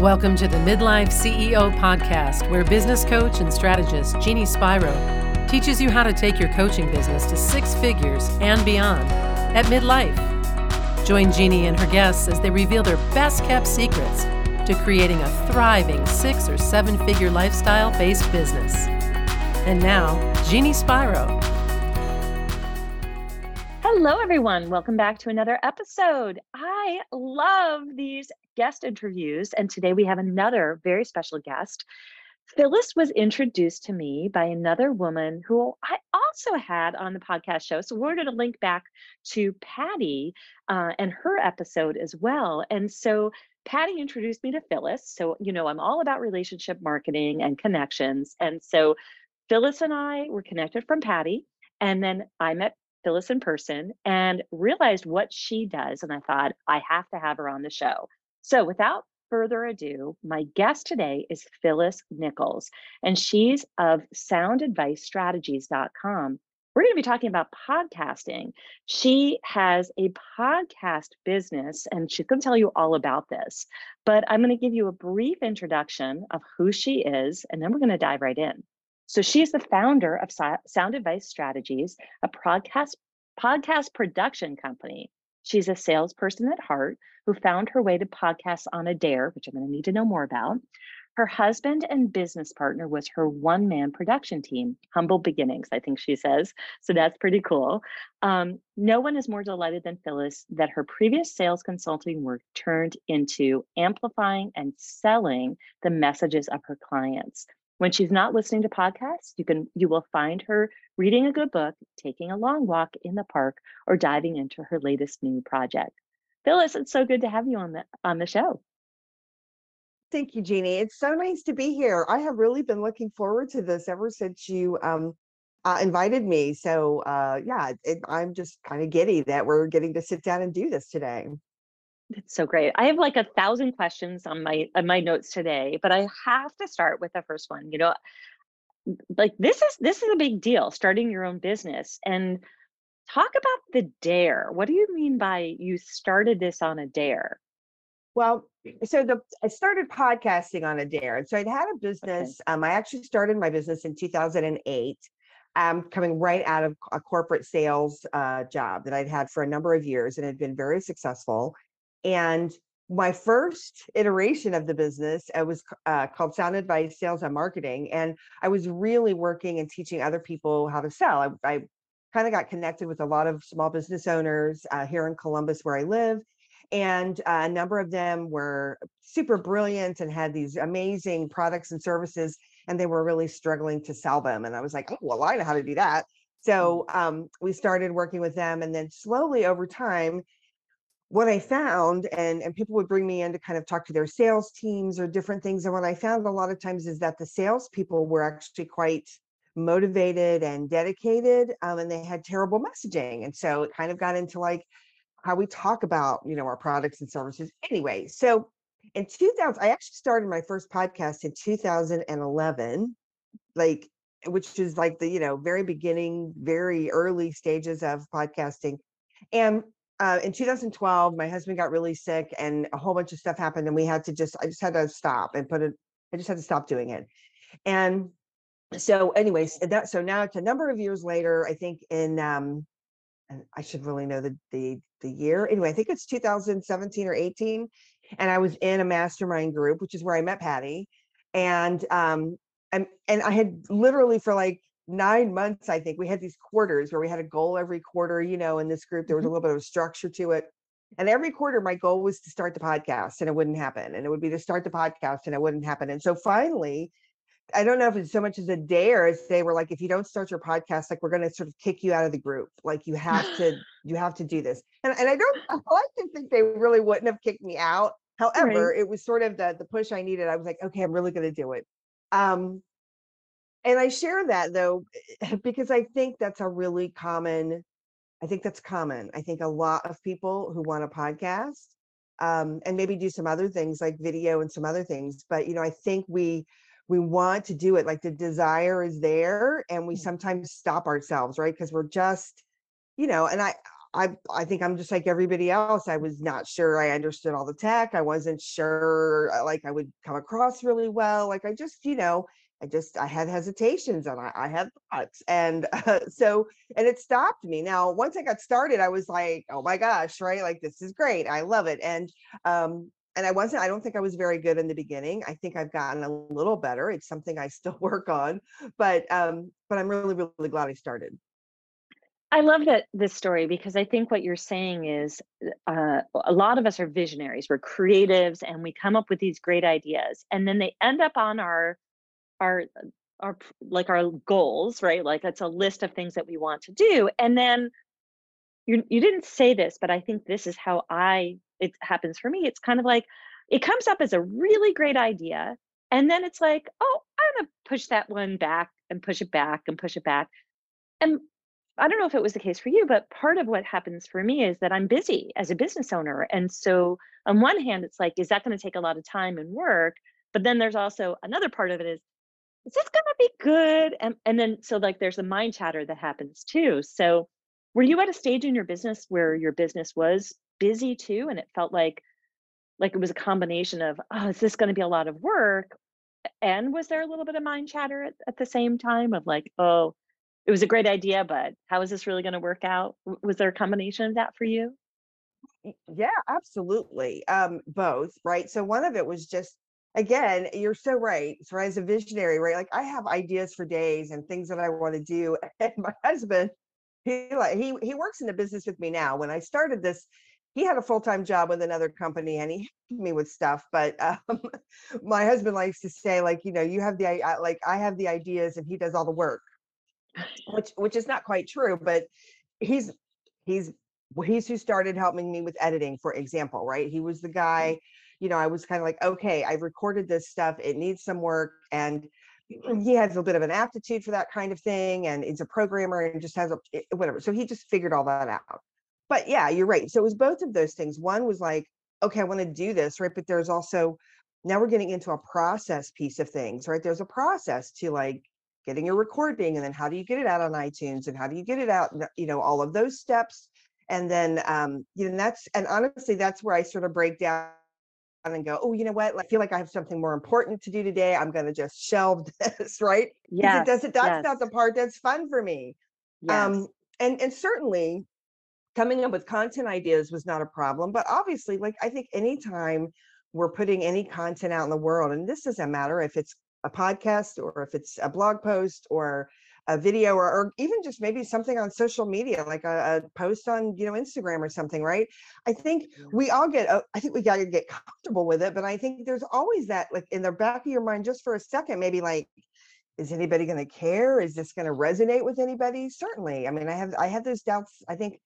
Welcome to the Midlife CEO podcast, where business coach and strategist Jeannie Spiro teaches you how to take your coaching business to six figures and beyond at midlife. Join Jeannie and her guests as they reveal their best kept secrets to creating a thriving six or seven figure lifestyle based business. And now, Jeannie Spiro. Hello, everyone. Welcome back to another episode. I love these guest interviews, and today we have another very special guest. Phyllis was introduced to me by another woman who I also had on the podcast show. So we're going to link back to Patty uh, and her episode as well. And so Patty introduced me to Phyllis. So, you know, I'm all about relationship marketing and connections. And so Phyllis and I were connected from Patty. And then I met Phyllis in person and realized what she does. And I thought, I have to have her on the show. So, without further ado, my guest today is Phyllis Nichols, and she's of soundadvicestrategies.com. We're going to be talking about podcasting. She has a podcast business, and she's going to tell you all about this. But I'm going to give you a brief introduction of who she is, and then we're going to dive right in. So, she's the founder of Sound Advice Strategies, a podcast podcast production company She's a salesperson at heart who found her way to podcasts on a dare, which I'm going to need to know more about. Her husband and business partner was her one man production team, Humble Beginnings, I think she says. So that's pretty cool. Um, no one is more delighted than Phyllis that her previous sales consulting work turned into amplifying and selling the messages of her clients. When she's not listening to podcasts, you can you will find her reading a good book, taking a long walk in the park, or diving into her latest new project. Phyllis, it's so good to have you on the on the show. Thank you, Jeannie. It's so nice to be here. I have really been looking forward to this ever since you um, uh, invited me. So uh, yeah, it, I'm just kind of giddy that we're getting to sit down and do this today. It's so great. I have like a thousand questions on my on my notes today, but I have to start with the first one. You know, like this is this is a big deal, starting your own business. And talk about the dare. What do you mean by you started this on a dare? Well, so the I started podcasting on a dare. And so I'd had a business. Okay. Um, I actually started my business in 2008. Um, coming right out of a corporate sales uh, job that I'd had for a number of years and had been very successful. And my first iteration of the business it was uh, called sound advice sales and marketing and i was really working and teaching other people how to sell i, I kind of got connected with a lot of small business owners uh, here in columbus where i live and uh, a number of them were super brilliant and had these amazing products and services and they were really struggling to sell them and i was like oh well i know how to do that so mm. um, we started working with them and then slowly over time what I found, and, and people would bring me in to kind of talk to their sales teams or different things. And what I found a lot of times is that the salespeople were actually quite motivated and dedicated, um, and they had terrible messaging. And so it kind of got into like how we talk about, you know, our products and services. Anyway, so in 2000, I actually started my first podcast in 2011, like which is like the you know very beginning, very early stages of podcasting. And uh, in 2012, my husband got really sick and a whole bunch of stuff happened, and we had to just, I just had to stop and put it, I just had to stop doing it. And so, anyways, that so now it's a number of years later, I think in, um, I should really know the, the, the year. Anyway, I think it's 2017 or 18. And I was in a mastermind group, which is where I met Patty. And, um, and, and I had literally for like nine months, I think we had these quarters where we had a goal every quarter, you know, in this group, there was a mm-hmm. little bit of a structure to it. And every quarter, my goal was to start the podcast and it wouldn't happen. And it would be to start the podcast and it wouldn't happen. And so finally, I don't know if it's so much as a dare as they were like, if you don't start your podcast, like we're going to sort of kick you out of the group. Like you have to, you have to do this. And, and I don't, I like to think they really wouldn't have kicked me out. However, right. it was sort of the the push I needed. I was like, okay, I'm really going to do it. Um, and I share that though, because I think that's a really common, I think that's common. I think a lot of people who want a podcast um, and maybe do some other things like video and some other things, but you know, I think we we want to do it like the desire is there and we mm. sometimes stop ourselves right because we're just you know and i I I think I'm just like everybody else. I was not sure I understood all the tech. I wasn't sure uh, like I would come across really well. Like I just, you know, I just I had hesitations and I, I had thoughts. And uh, so and it stopped me. Now, once I got started, I was like, oh my gosh, right? Like this is great. I love it. And um and I wasn't, I don't think I was very good in the beginning. I think I've gotten a little better. It's something I still work on, but um, but I'm really, really glad I started. I love that this story because I think what you're saying is uh, a lot of us are visionaries. We're creatives, and we come up with these great ideas, and then they end up on our our our like our goals, right? Like it's a list of things that we want to do, and then you you didn't say this, but I think this is how I it happens for me. It's kind of like it comes up as a really great idea, and then it's like, oh, I'm gonna push that one back and push it back and push it back, and I don't know if it was the case for you, but part of what happens for me is that I'm busy as a business owner. And so, on one hand, it's like, is that going to take a lot of time and work? But then there's also another part of it is, is this to be good? And, and then, so like, there's a mind chatter that happens too. So, were you at a stage in your business where your business was busy too? And it felt like, like it was a combination of, oh, is this going to be a lot of work? And was there a little bit of mind chatter at, at the same time of like, oh, it was a great idea, but how is this really going to work out? Was there a combination of that for you? Yeah, absolutely. Um, both, right? So one of it was just again, you're so right. So as a visionary, right? Like I have ideas for days and things that I want to do. And my husband, he like he he works in the business with me now. When I started this, he had a full-time job with another company and he helped me with stuff but um, my husband likes to say like you know you have the I, like i have the ideas and he does all the work which which is not quite true, but he's he's he's who started helping me with editing, for example, right? He was the mm-hmm. guy, you know, I was kind of like, okay, I've recorded this stuff, it needs some work. And he has a bit of an aptitude for that kind of thing, and he's a programmer and just has a eh, whatever. So he just figured all that out. But yeah, you're right. So it was both of those things. One was like, okay, I want to do this, right? But there's also now we're getting into a process piece of things, right? There's a process to like getting your recording and then how do you get it out on itunes and how do you get it out you know all of those steps and then um you know that's and honestly that's where i sort of break down and then go oh you know what i feel like i have something more important to do today i'm going to just shelve this right yeah it doesn't that's yes. not the part that's fun for me yes. um and and certainly coming up with content ideas was not a problem but obviously like i think anytime we're putting any content out in the world and this doesn't matter if it's a podcast or if it's a blog post or a video or, or even just maybe something on social media like a, a, post on you know instagram or something right? I think we all get uh, i think we got to get comfortable with it but i think there's always that like in the back of your mind just for a second maybe like is anybody going to care? Is this going to resonate with anybody? Certainly i mean i have i have those doubts i think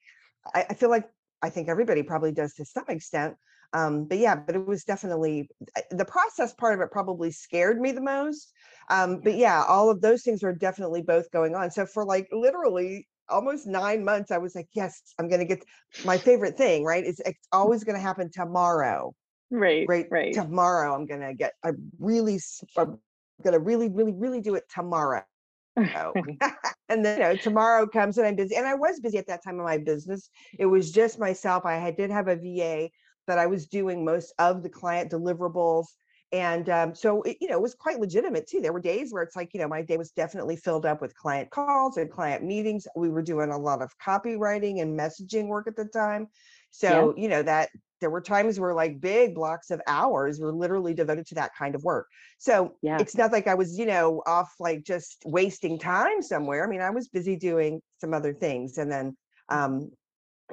I, I feel like i think everybody probably does to some extent um, but yeah, but it was definitely uh, the process part of it probably scared me the most. Um, but yeah, all of those things were definitely both going on. So for like literally almost nine months, I was like, yes, I'm going to get my favorite thing, right? It's, it's always going to happen tomorrow. Right. Right. Right. Tomorrow, I'm going to get, I really, I'm going to really, really, really do it tomorrow. and then you know, tomorrow comes and I'm busy. And I was busy at that time of my business. It was just myself. I had, did have a VA that I was doing most of the client deliverables. And um, so, it, you know, it was quite legitimate too. There were days where it's like, you know, my day was definitely filled up with client calls and client meetings. We were doing a lot of copywriting and messaging work at the time. So, yeah. you know, that there were times where like big blocks of hours were literally devoted to that kind of work. So yeah. it's not like I was, you know, off like just wasting time somewhere. I mean, I was busy doing some other things. And then um,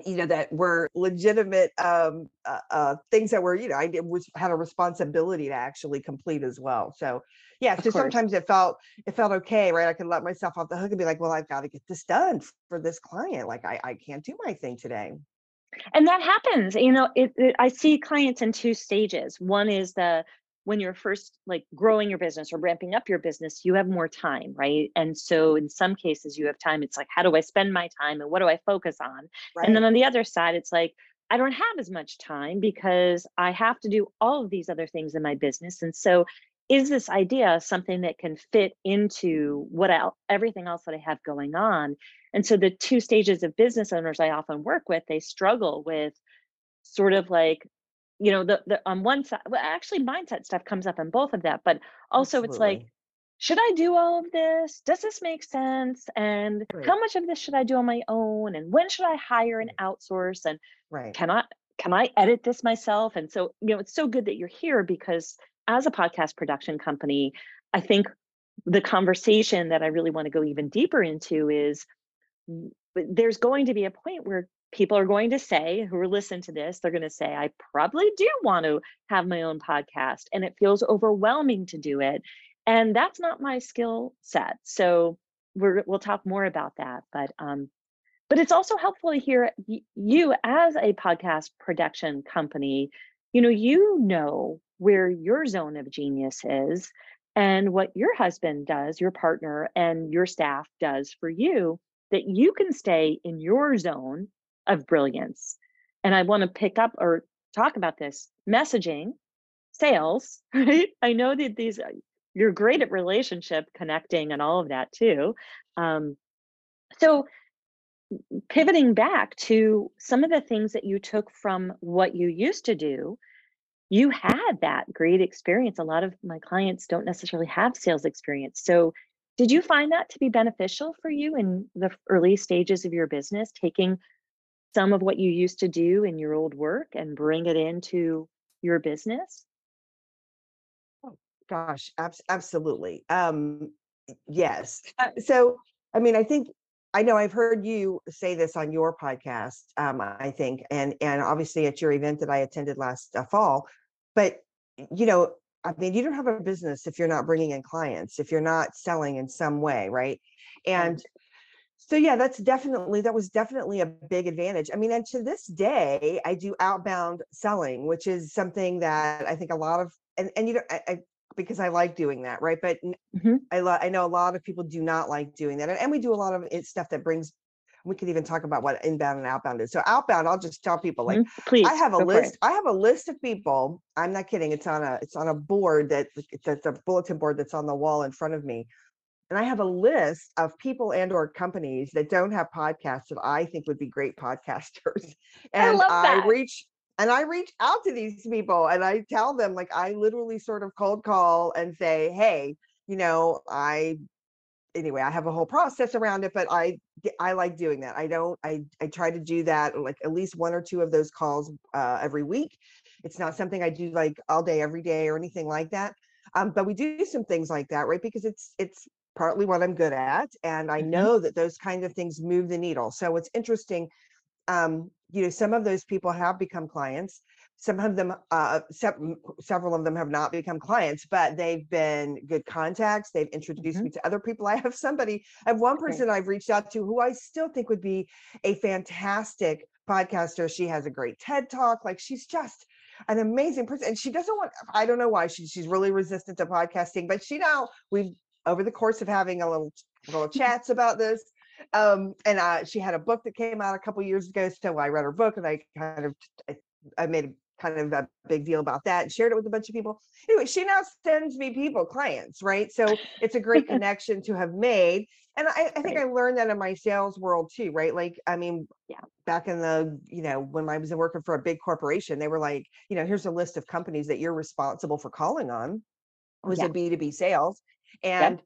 you know that were legitimate um, uh, uh, things that were you know I did, was had a responsibility to actually complete as well. So yeah, of so course. sometimes it felt it felt okay, right? I could let myself off the hook and be like, well, I've got to get this done for this client. Like I I can't do my thing today. And that happens, you know. It, it, I see clients in two stages. One is the when you're first like growing your business or ramping up your business, you have more time, right? And so in some cases you have time. It's like, how do I spend my time and what do I focus on? Right. And then on the other side, it's like, I don't have as much time because I have to do all of these other things in my business. And so is this idea something that can fit into what else, everything else that I have going on? And so the two stages of business owners I often work with, they struggle with sort of like, you know, the, the on one side, well, actually mindset stuff comes up in both of that, but also it's like, should I do all of this? Does this make sense? And Right. how much of this should I do on my own? And when should I hire and outsource? And Right. can I can I edit this myself? And so, you know, it's so good that you're here because as a podcast production company, I think the conversation that I really want to go even deeper into is there's going to be a point where people are going to say who are listening to this they're going to say i probably do want to have my own podcast and it feels overwhelming to do it and that's not my skill set so we're, we'll talk more about that but um but it's also helpful to hear you as a podcast production company you know you know where your zone of genius is and what your husband does your partner and your staff does for you that you can stay in your zone of brilliance and i want to pick up or talk about this messaging sales right i know that these uh, you're great at relationship connecting and all of that too um, so pivoting back to some of the things that you took from what you used to do, you had that great experience. A lot of my clients don't necessarily have sales experience. So, did you find that to be beneficial for you in the early stages of your business, taking some of what you used to do in your old work and bring it into your business? Oh, gosh, abs- absolutely. Um, yes. Uh, so, I mean, I think I know I've heard you say this on your podcast. Um, I think, and and obviously at your event that I attended last uh, fall. But you know, I mean, you don't have a business if you're not bringing in clients, if you're not selling in some way? Right. And so yeah, that's definitely that was definitely a big advantage. I mean, and to this day, I do outbound selling, which is something that I think a lot of and and you know, I, I because I like doing that, right? But Mhm. I lo- I know a lot of people do not like doing that, and, and we do a lot of it, stuff that brings. We could even talk about what inbound and outbound is. So outbound, I'll just tell people like Mhm. Please, I have a go for it. list. I have a list of people. I'm not kidding. It's on a it's on a board that it's a bulletin board that's on the wall in front of me. And I have a list of people and or companies that don't have podcasts that I think would be great podcasters. I And love I reach and I reach out to these people and I tell them like I literally sort of cold call and say, "Hey, you know, I anyway, I have a whole process around it, but I I like doing that. I don't I I try to do that like at least one or two of those calls uh, every week. It's not something I do like all day every day or anything like that. Um, but we do some things like that, right? Because it's it's partly what I'm good at, and I Mhm. know that those kind of things move the needle. So it's interesting. Um, you know, some of those people have become clients. Some of them, uh, se- several of them have not become clients, but they've been good contacts. They've introduced Mhm. me to other people. I have somebody, I have one Okay. person I've reached out to who I still think would be a fantastic podcaster. She has a great TED talk. Like she's just an amazing person. And she doesn't want, I don't know why she, she's really resistant to podcasting, but she now, we've, over the course of having a little, little chats about this, um, and uh, she had a book that came out a couple years ago. So I read her book and I kind of, I, I made a kind of a big deal about that and shared it with a bunch of people. Anyway, she now sends me people, clients, right? So it's a great connection to have made. And I, I think Right. I learned that in my sales world too, right? Like, I mean, Yeah. back in the, you know, when I was working for a big corporation, they were like, you know, here's a list of companies that you're responsible for calling on. It was Yeah. a B2B sales. And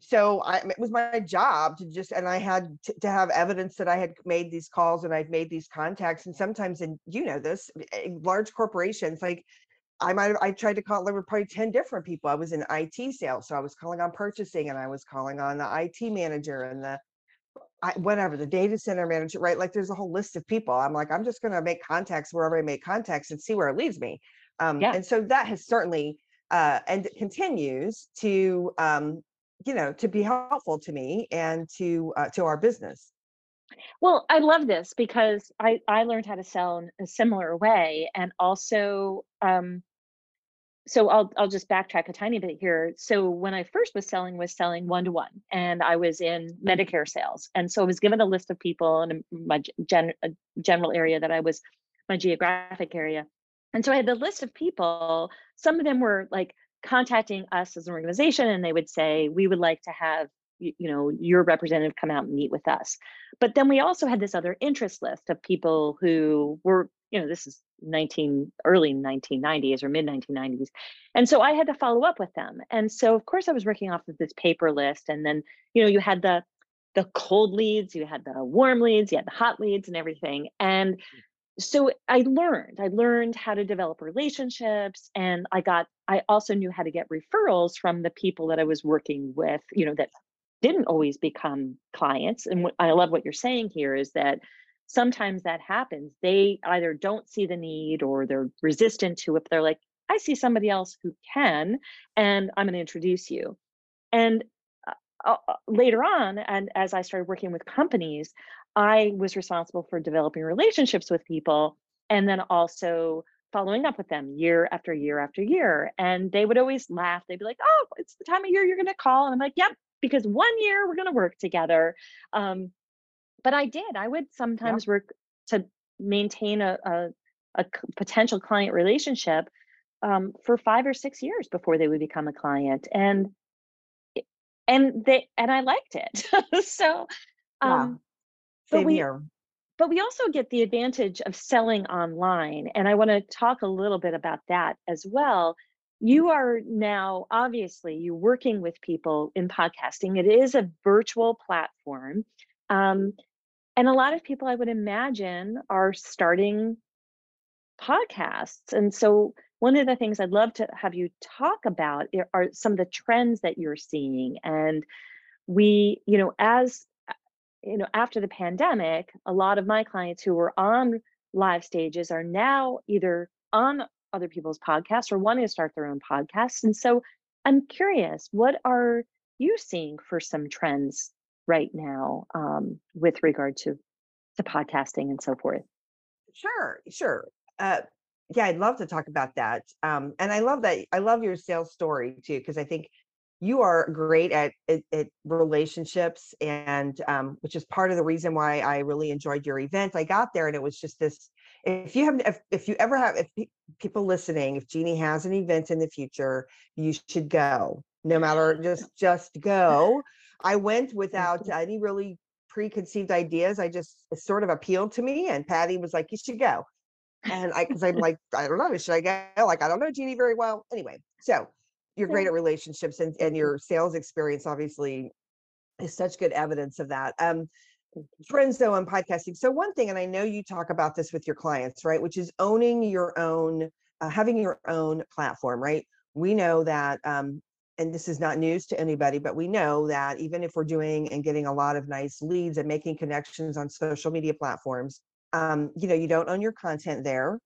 so I, it was my job to just, and I had to, to have evidence that I had made these calls and I'd made these contacts. And sometimes, and you know this, eh, large corporations, like I might have, I tried to call, there were probably 10 different people. I was in IT sales. So I was calling on purchasing and I was calling on the IT manager and the, I, whatever, the data center manager, right? Like there's a whole list of people. I'm like, I'm just going to make contacts wherever I make contacts and see where it leads me. Um, Yeah. And so that has certainly, uh, and it continues to, um, you know, to be helpful to me and to, uh, to our business. Well, I love this because I I learned how to sell in a similar way, and also, um, so I'll I'll just backtrack a tiny bit here. So when I first was selling, was selling one to one, and I was in Medicare sales, and so I was given a list of people in my gen, a general area that I was my geographic area, and so I had the list of people. Some of them were like contacting us as an organization and they would say, we would like to have you, know your representative come out and meet with us but then we also had this other interest list of people who were you know this is 19 early 1990s or mid 1990s and so i had to follow up with them and so of course i was working off of this paper list and then you know you had the the cold leads you had the warm leads you had the hot leads and everything and mm. So i learned i learned how to develop relationships and i got i also knew how to get referrals from the people that i was working with you know that didn't always become clients and what i love what you're saying here is that sometimes that happens. They either don't see the need or they're resistant to it they're like i see somebody else who can and i'm going to introduce you. And uh, uh, later on and as i started working with companies i was responsible for developing relationships with people and then also following up with them year after year after year and they would always laugh they'd be like oh it's the time of year you're going to call and i'm like yep because one year we're going to work together. Um, but I did. I would sometimes work to maintain a, a, a potential client relationship um, for five or six years before they would become a client, and and they and I liked it. so, um, Same we, here. But we also get the advantage of selling online, and I want to talk a little bit about that as well you are now obviously you're working with people in podcasting it is a virtual platform um, and a lot of people i would imagine are starting podcasts and so one of the things i'd love to have you talk about are some of the trends that you're seeing and we you know as you know after the pandemic a lot of my clients who were on live stages are now either on other people's podcasts or wanting to start their own podcasts. And so I'm curious, what are you seeing for some trends right now um, with regard to to podcasting and so forth? Sure, sure. Uh, yeah, I'd love to talk about that. Um, and I love that. I love your sales story too, because I think you are great at, at, at relationships and um, which is part of the reason why i really enjoyed your event. I got there and it was just this if you have if, if you ever have if people listening if jeannie has an event in the future you should go. No matter just just go. I went without any really preconceived ideas. I just it sort of appealed to me and patty was like you should go. And i because i'm like i don't know. Should i go? Like i don't know jeannie very well. Anyway so you're great at relationships and, and your sales experience obviously is such good evidence of that. Um trends though on podcasting so one thing and i know you talk about this with your clients right which is owning your own uh, having your own platform right? We know that um, and this is not news to anybody but we know that even if we're doing and getting a lot of nice leads and making connections on social media platforms um, you know you don't own your content there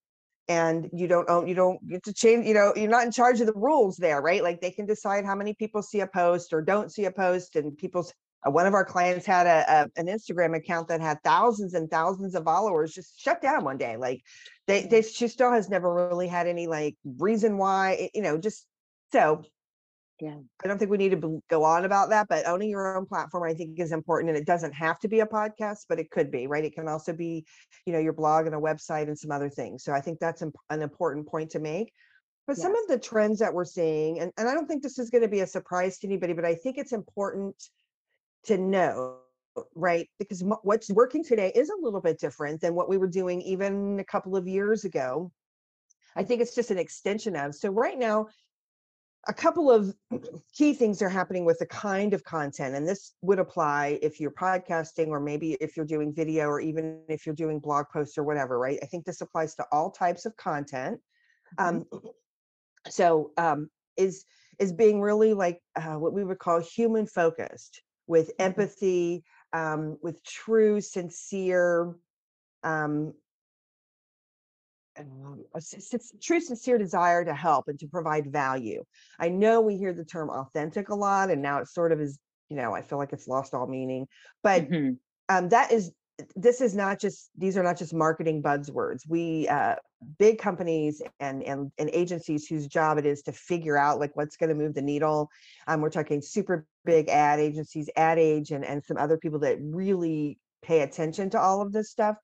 and you don't own you don't get to change you know you're not in charge of the rules there right? Like they can decide how many people see a post or don't see a post and people's uh, one of our clients had a, a, an instagram account that had thousands and thousands of followers just shut down one day like they, they she still has never really had any like reason why you know just so yeah. I don't think we need to go on about that but owning your own platform i think is important and it doesn't have to be a podcast but it could be right? It can also be you know your blog and a website and some other things so i think that's an important point to make but yes. some of the trends that we're seeing and, and i don't think this is going to be a surprise to anybody but i think it's important to know right? Because what's working today is a little bit different than what we were doing even a couple of years ago. I think it's just an extension of so right now a couple of key things are happening with the kind of content and this would apply if you're podcasting or maybe if you're doing video or even if you're doing blog posts or whatever right i think this applies to all types of content mm-hmm. um, so um, is is being really like uh, what we would call human focused with mm-hmm. empathy um, with true sincere um, um, a true sincere desire to help and to provide value i know we hear the term authentic a lot and now it sort of is you know i feel like it's lost all meaning but mm-hmm. um, that is this is not just these are not just marketing buzzwords we uh, big companies and, and and agencies whose job it is to figure out like what's going to move the needle um, we're talking super big ad agencies ad age and, and some other people that really pay attention to all of this stuff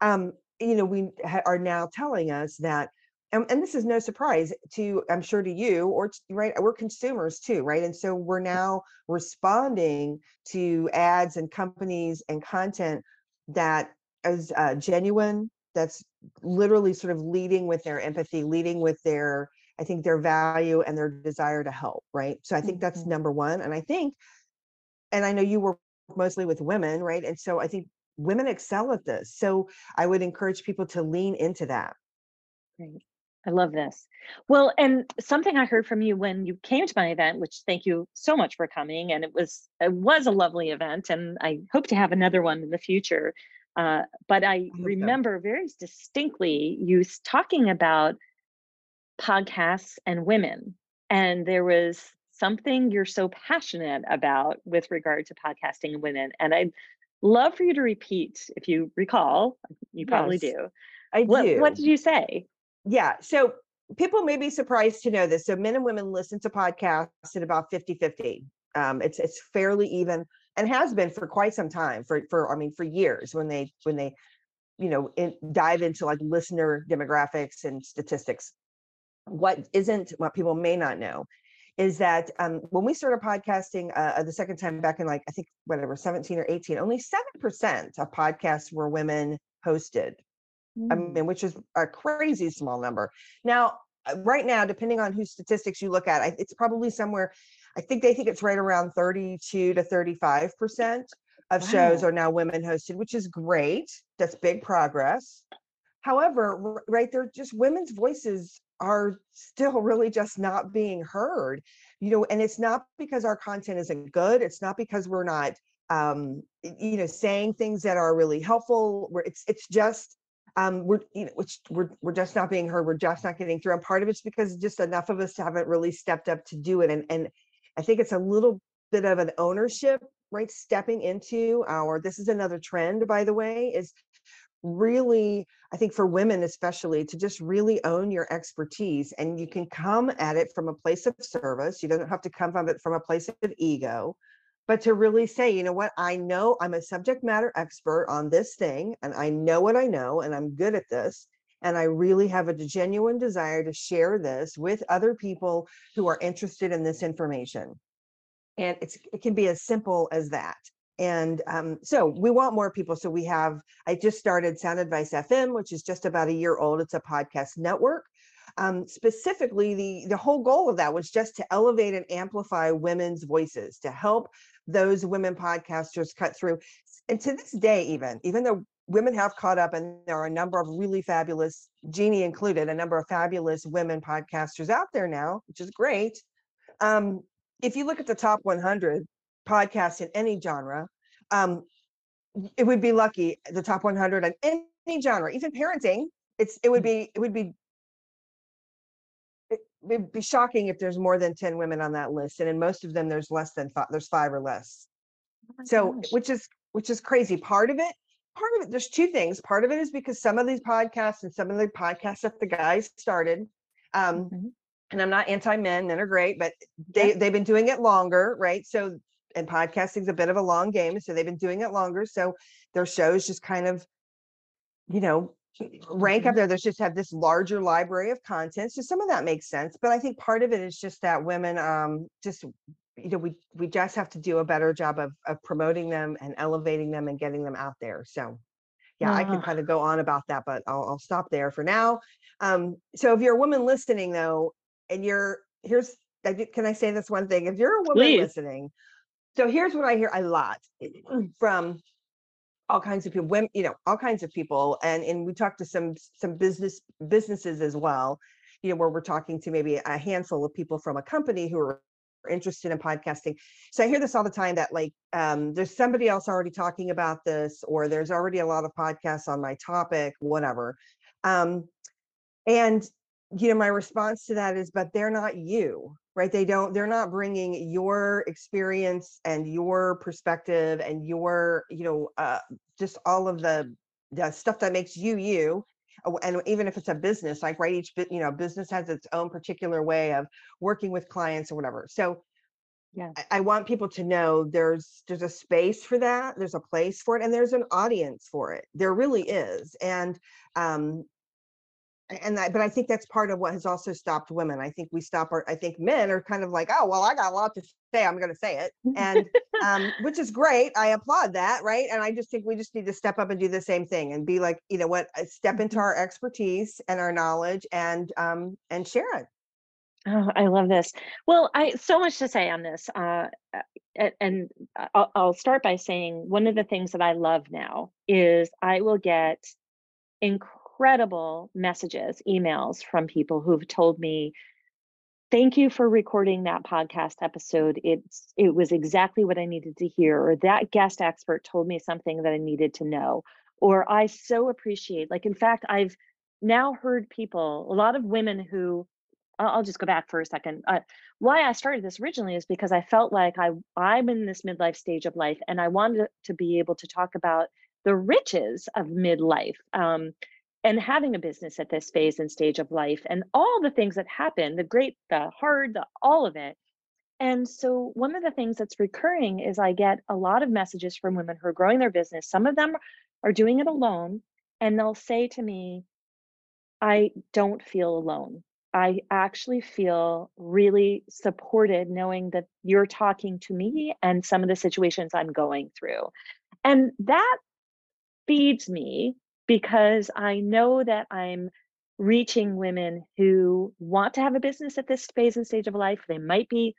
um, you know we ha- are now telling us that and, and this is no surprise to i'm sure to you or to, right we're consumers too right? And so we're now responding to ads and companies and content that is uh, genuine that's literally sort of leading with their empathy leading with their i think their value and their desire to help right? So i think that's Mhm. number one and i think and i know you work mostly with women right? And so i think women excel at this so i would encourage people to lean into that Great. I love this. Well, and something I heard from you when you came to my event, which thank you so much for coming, and it was it was a lovely event, and I hope to have another one in the future. Uh, but I so. remember very distinctly you talking about podcasts and women, and there was something you're so passionate about with regard to podcasting and women, and I'd love for you to repeat if you recall. You probably Yes, do. I What do. what did you say? Yeah. So people may be surprised to know this. So men and women listen to podcasts at about 50 50. Um, it's it's fairly even and has been for quite some time for for I mean for years when they when they you know in, dive into like listener demographics and statistics. What isn't what people may not know is that um, when we started podcasting uh, the second time back in like I think whatever 17 or 18, only seven percent of podcasts were women hosted. I Mm. mean, which is a crazy small number. Now, uh, right now, depending on whose statistics you look at, I, it's probably somewhere. I think they think it's right around 32 to 35 percent of shows are now women hosted, which is great. That's big progress. However, right there, just women's voices are still really just not being heard. You know, and it's not because our content isn't good. It's not because we're not, um, you know, saying things that are really helpful. Where it's it's just um we're you know which we're we're just not being heard we're just not getting through and part of it's because just enough of us haven't really stepped up to do it and and i think it's a little bit of an ownership right stepping into our this is another trend by the way is really i think for women especially to just really own your expertise and you can come at it from a place of service you don't have to come from it from a place of ego but to really say you know what? I know i'm a subject matter expert on this thing and i know what i know and i'm good at this and i really have a genuine desire to share this with other people who are interested in this information. And it's it can be as simple as that and um, so we want more people. So we have i just started sound advice fm which is just about a year old. It's a podcast network. Um, specifically the the whole goal of that was just to elevate and amplify women's voices to help those women podcasters cut through. And to this day even even though women have caught up and there are a number of really fabulous jeannie included a number of fabulous women podcasters out there now which is great. Um, if you look at the top 100 podcasts in any genre, um, it would be lucky the top 100 on any genre, even parenting. It's it would be it would be it would be shocking if there's more than 10 women on that list, and in most of them there's less than five. There's five or less. Oh So gosh. which is which is crazy. Part of it, part of it, there's two things. Part of it is because some of these podcasts and some of the podcasts that the guys started. Um, Mhm. and I'm not anti-men, men are great, but they they've been doing it longer, right? So and podcasting's a bit of a long game, so they've been doing it longer. So their shows just kind of, you know, rank up Mhm. there. There's just have this larger library of content. So some of that makes sense. But I think part of it is just that women um just you know, we we just have to do a better job of of promoting them and elevating them and getting them out there. So yeah, I could Ah, kind of go on about that, but I'll, I'll stop there for now. Um, so if you're a woman listening though, and you're here's can I say this one thing? If you're a woman Please. listening, so here's what I hear a lot from all kinds of people, women, you know, all kinds of people, and and we talked to some some business businesses as well, you know, where we're talking to maybe a handful of people from a company who are interested in podcasting. So I hear this all the time that like um, there's somebody else already talking about this, or there's already a lot of podcasts on my topic, whatever. Um, and you know, my response to that is, but they're not you, right? They don't. They're not bringing your experience and your perspective and your, you know, uh, just all of the the stuff that makes you you. Uh, And even if it's a business, like right, each you know, business has its own particular way of working with clients or whatever. So yeah. I- I want people to know there's there's a space for that, there's a place for it, and there's an audience for it. There really is. And um, and that, but I think that's part of what has also stopped women. I think we stop our, I think men are kind of like, oh, well, I got a lot to say. I'm going to say it. And, um, which is great. I applaud that. Right. And I just think we just need to step up and do the same thing and be like, you know what, uh, step into mm-hmm. our expertise and our knowledge and, um, and share it. Oh, I love this. Well, I so much to say on this. Uh, uh and I'll, I'll start by saying one of the things that I love now is I will get incredible incredible messages, emails from people who've told me, thank you for recording that podcast episode. It's it was exactly what I needed to hear, or that guest expert told me something that I needed to know. Or I so appreciate, like, in fact, I've now heard people, a lot of women who I'll just go back for a second. Uh, why I started this originally is because I felt like I I'm in this midlife stage of life, and I wanted to be able to talk about the riches of midlife. Um, and having a business at this phase and stage of life and all the things that happen the great the hard the all of it. And so one of the things that's recurring is i get a lot of messages from women who are growing their business. Some of them are doing it alone and they'll say to me i don't feel alone. I actually feel really supported knowing that you're talking to me and some of the situations i'm going through. And that feeds me because I know that I'm reaching women who want to have a business at this phase and stage of life. They might be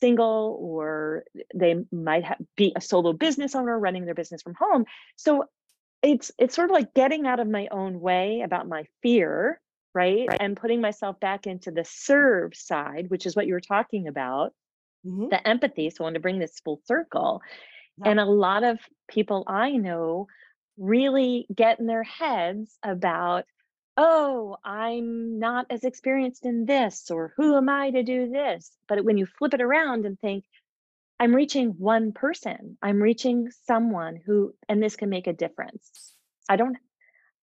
single or they might have, be a solo business owner running their business from home. So it's it's sort of like getting out of my own way about my fear, right? right. And putting myself back into the serve side, which is what you were talking about, mm-hmm. the empathy. So I want to bring this full circle. Yeah. And a lot of people I know really get in their heads about, oh, I'm not as experienced in this, or who am I to do this? But when you flip it around and think, I'm reaching one person, I'm reaching someone who, and this can make a difference. I don't,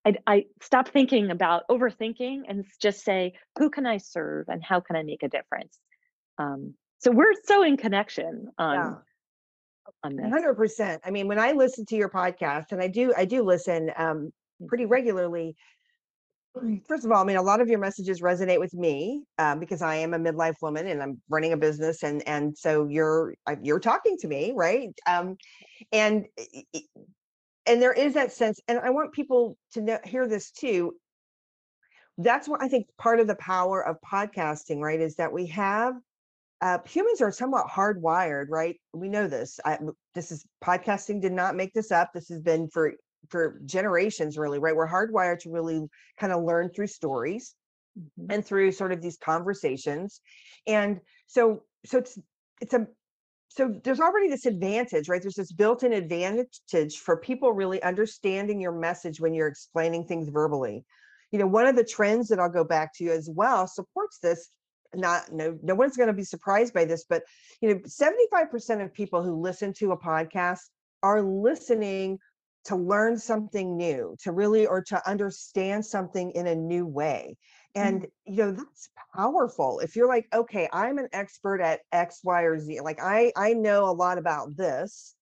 I, I stop thinking about overthinking and just say, who can I serve and how can I make a difference? Um, so we're so in connection on yeah on this. 100%. I mean, when I listen to your podcast, and I do, I do listen um, pretty mm-hmm. regularly. First of all, I mean, a lot of your messages resonate with me um, because I am a midlife woman and I'm running a business, and and so you're you're talking to me, right? Um, and and there is that sense, and I want people to know, hear this too. That's what I think part of the power of podcasting, right? Is that we have uh, humans are somewhat hardwired, right? We know this. I, this is podcasting did not make this up. This has been for for generations, really, right? We're hardwired to really kind of learn through stories mm-hmm. and through sort of these conversations, and so so it's it's a so there's already this advantage, right? There's this built-in advantage for people really understanding your message when you're explaining things verbally. You know, one of the trends that I'll go back to as well supports this not no no one's going to be surprised by this but you know 75% of people who listen to a podcast are listening to learn something new to really or to understand something in a new way and mm-hmm. you know that's powerful if you're like okay i'm an expert at x y or z like i i know a lot about this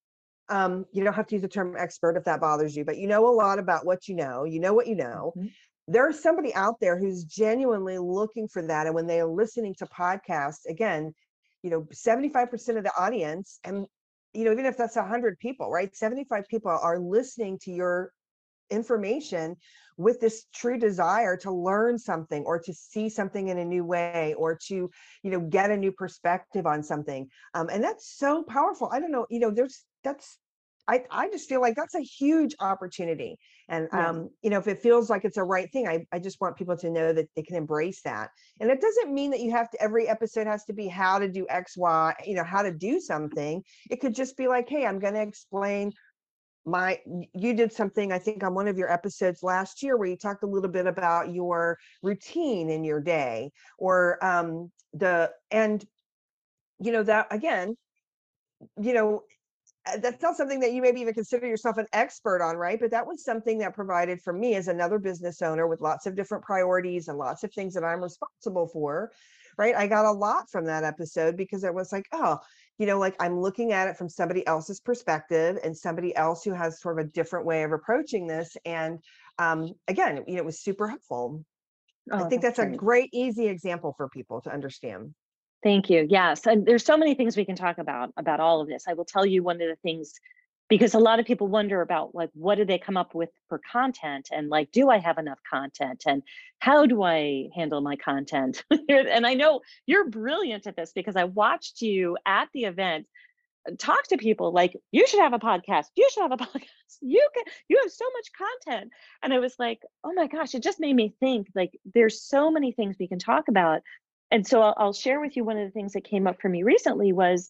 um you don't have to use the term expert if that bothers you but you know a lot about what you know you know what you know mm-hmm there's somebody out there who's genuinely looking for that. And when they are listening to podcasts, again, you know, 75% of the audience, and you know, even if that's 100 people, right? 75 people are listening to your information with this true desire to learn something or to see something in a new way or to you know get a new perspective on something um, and that's so powerful i don't know you know there's that's I, I just feel like that's a huge opportunity. And, yeah. um, you know, if it feels like it's a right thing, I, I just want people to know that they can embrace that. And it doesn't mean that you have to, every episode has to be how to do X, Y, you know, how to do something. It could just be like, hey, I'm going to explain my you did something i think on one of your episodes last year where you talked a little bit about your routine in your day or um the and you know that again you know that's not something that you maybe even consider yourself an expert on, right? But that was something that provided for me as another business owner with lots of different priorities and lots of things that I'm responsible for, right? I got a lot from that episode because it was like, oh, you know, like I'm looking at it from somebody else's perspective and somebody else who has sort of a different way of approaching this. And um, again, you know, it was super helpful. I Oh, think that's a great. great, easy example for people to understand. Thank you. Yes. And there's so many things we can talk about about all of this. I will tell you one of the things because a lot of people wonder about like what do they come up with for content and like do I have enough content and how do I handle my content? and I know you're brilliant at this because I watched you at the event uh, talk to people like you should have a podcast. You should have a podcast. You can you have so much content. And I was like, "Oh my gosh, it just made me think like there's so many things we can talk about and so I'll, I'll share with you one of the things that came up for me recently was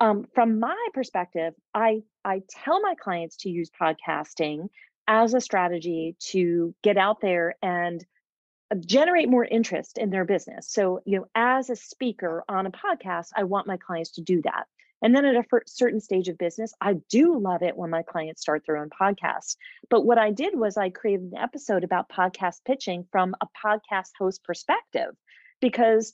um, from my perspective i i tell my clients to use podcasting as a strategy to get out there and uh, generate more interest in their business. So you know as a speaker on a podcast i want my clients to do that. And then at a certain stage of business i do love it when my clients start their own podcast. But what i did was i created an episode about podcast pitching from a podcast host perspective because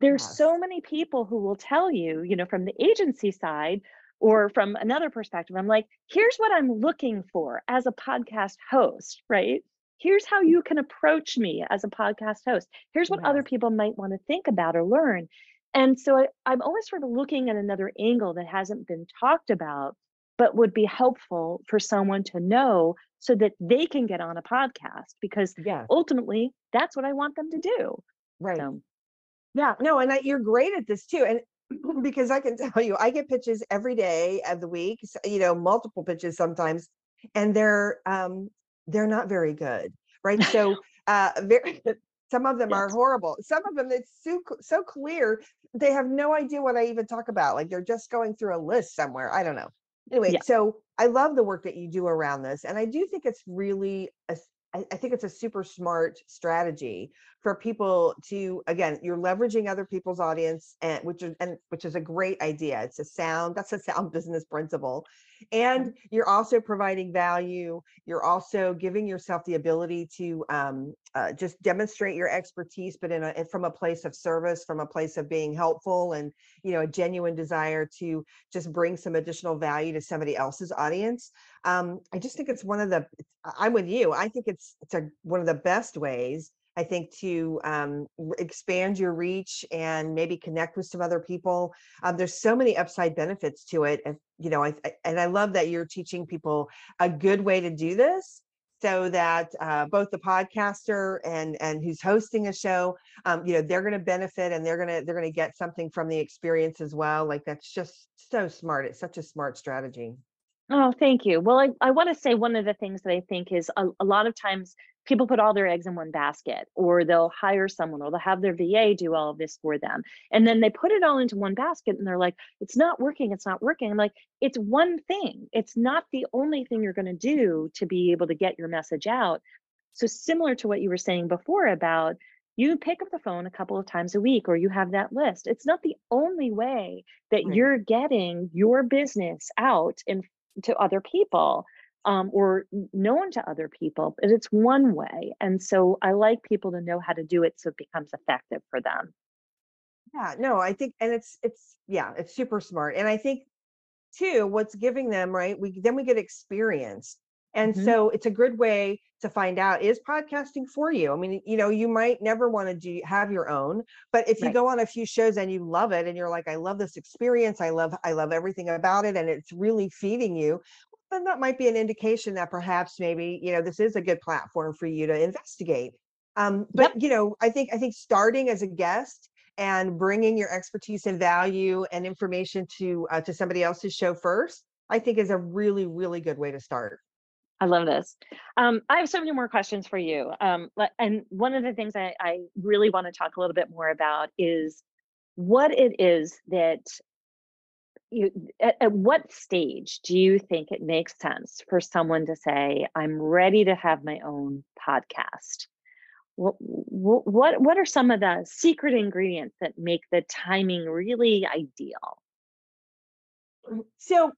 there's Yes. so many people who will tell you, you know, from the agency side or from another perspective, I'm like, here's what I'm looking for as a podcast host, right? Here's how mm. you can approach me as a podcast host. Here's what other people might want to think about or learn. And so I, I'm always sort of looking at another angle that hasn't been talked about, but would be helpful for someone to know so that they can get on a podcast because Yeah, ultimately that's what I want them to do. Right. So Yeah, no, and I, you're great at this too. And because I can tell you, I get pitches every day of the week, you know, multiple pitches sometimes, and they're um they're not very good, right? So uh very some of them are horrible. Some of them it's so so clear they have no idea what I even talk about. Like they're just going through a list somewhere. I don't know. Anyway, Yeah. so I love the work that you do around this, and I do think it's really a I think it's a super smart strategy for people to again you're leveraging other people's audience and which is and which is a great idea it's a sound that's a sound business principle. And you're also providing value you're also giving yourself the ability to um, uh, just demonstrate your expertise but in a from a place of service from a place of being helpful and you know a genuine desire to just bring some additional value to somebody else's audience. Um, i just think it's one of the i'm with you i think it's it's a one of the best ways I think to um, expand your reach and maybe connect with some other people. Um, there's so many upside benefits to it, and you know, I, I- and I love that you're teaching people a good way to do this, so that uh, both the podcaster and and who's hosting a show, um, you know, they're going to benefit and they're gonna they're gonna get something from the experience as well. Like that's just so smart. It's such a smart strategy. Oh, thank you. Well, I, I want to say one of the things that I think is a, a lot of times people put all their eggs in one basket, or they'll hire someone, or they'll have their VA do all of this for them. And then they put it all into one basket and they're like, it's not working, it's not working. I'm like, it's one thing. It's not the only thing you're going to do to be able to get your message out. So, similar to what you were saying before about you pick up the phone a couple of times a week or you have that list. It's not the only way that Right. you're getting your business out in to other people um, or known to other people, but it's one way. And so I like people to know how to do it so it becomes effective for them. Yeah, no, I think, and it's it's yeah, it's super smart. And I think too, what's giving them, right? We then we get experience. And Mhm. so it's a good way to find out is podcasting for you? I mean, you know, you might never want to do have your own, but if you Right. go on a few shows and you love it and you're like, I love this experience, I love I love everything about it, and it's really feeding you, then that might be an indication that perhaps maybe, you know, this is a good platform for you to investigate. Um, but you know, I think I think starting as a guest and bringing your expertise and value and information to uh, to somebody else's show first, I think is a really really good way to start. I love this. Um, I have so many more questions for you. Um, and one of the things I, I really want to talk a little bit more about is what it is that you, at, at what stage do you think it makes sense for someone to say, I'm ready to have my own podcast? What, what, what are some of the secret ingredients that make the timing really ideal? So,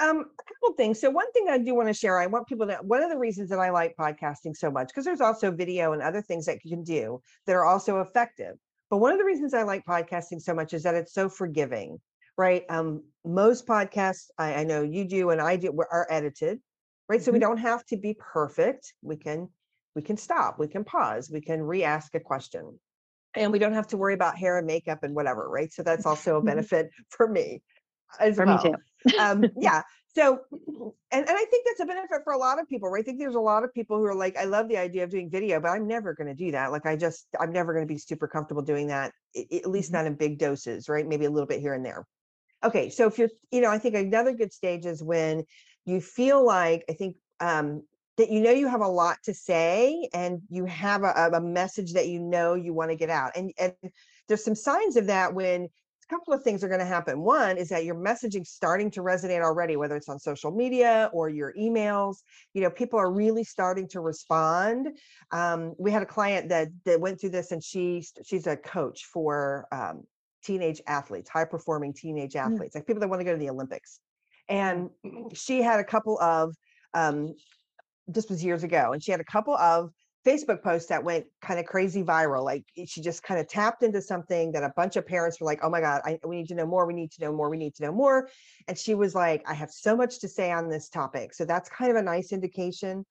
um, a couple things. So, one thing I do want to share, I want people to. One of the reasons that I like podcasting so much, because there's also video and other things that you can do that are also effective. But one of the reasons I like podcasting so much is that it's so forgiving, right? Um, most podcasts, I, I know you do and I do, are edited, right? So we Mhm. don't have to be perfect. We can we can stop, we can pause, we can re-ask a question. And we don't have to worry about hair and makeup and whatever, right? So that's also a benefit for me as For well. me too. Um, yeah. So, and, and I think that's a benefit for a lot of people, right? I think there's a lot of people who are like, I love the idea of doing video, but I'm never going to do that. Like, I just, I'm never going to be super comfortable doing that, at least Mhm. not in big doses, right? Maybe a little bit here and there. Okay. So if you're, you know, I think another good stage is when you feel like, I think, um, that you know you have a lot to say and you have a- a message that you know you want to get out. And, and there's some signs of that when a couple of things are going to happen. One is that your messaging starting to resonate already, whether it's on social media or your emails. You know, people are really starting to respond. Um, we had a client that that went through this, and she she's a coach for um, teenage athletes, high performing teenage athletes, like people that want to go to the Olympics. And she had a couple of um, this was years ago, and she had a couple of Facebook post that went kind of crazy viral. Like she just kind of tapped into something that a bunch of parents were like, "Oh my God, I, we need to know more. We need to know more. We need to know more." And she was like, "I have so much to say on this topic." So that's kind of a nice indication.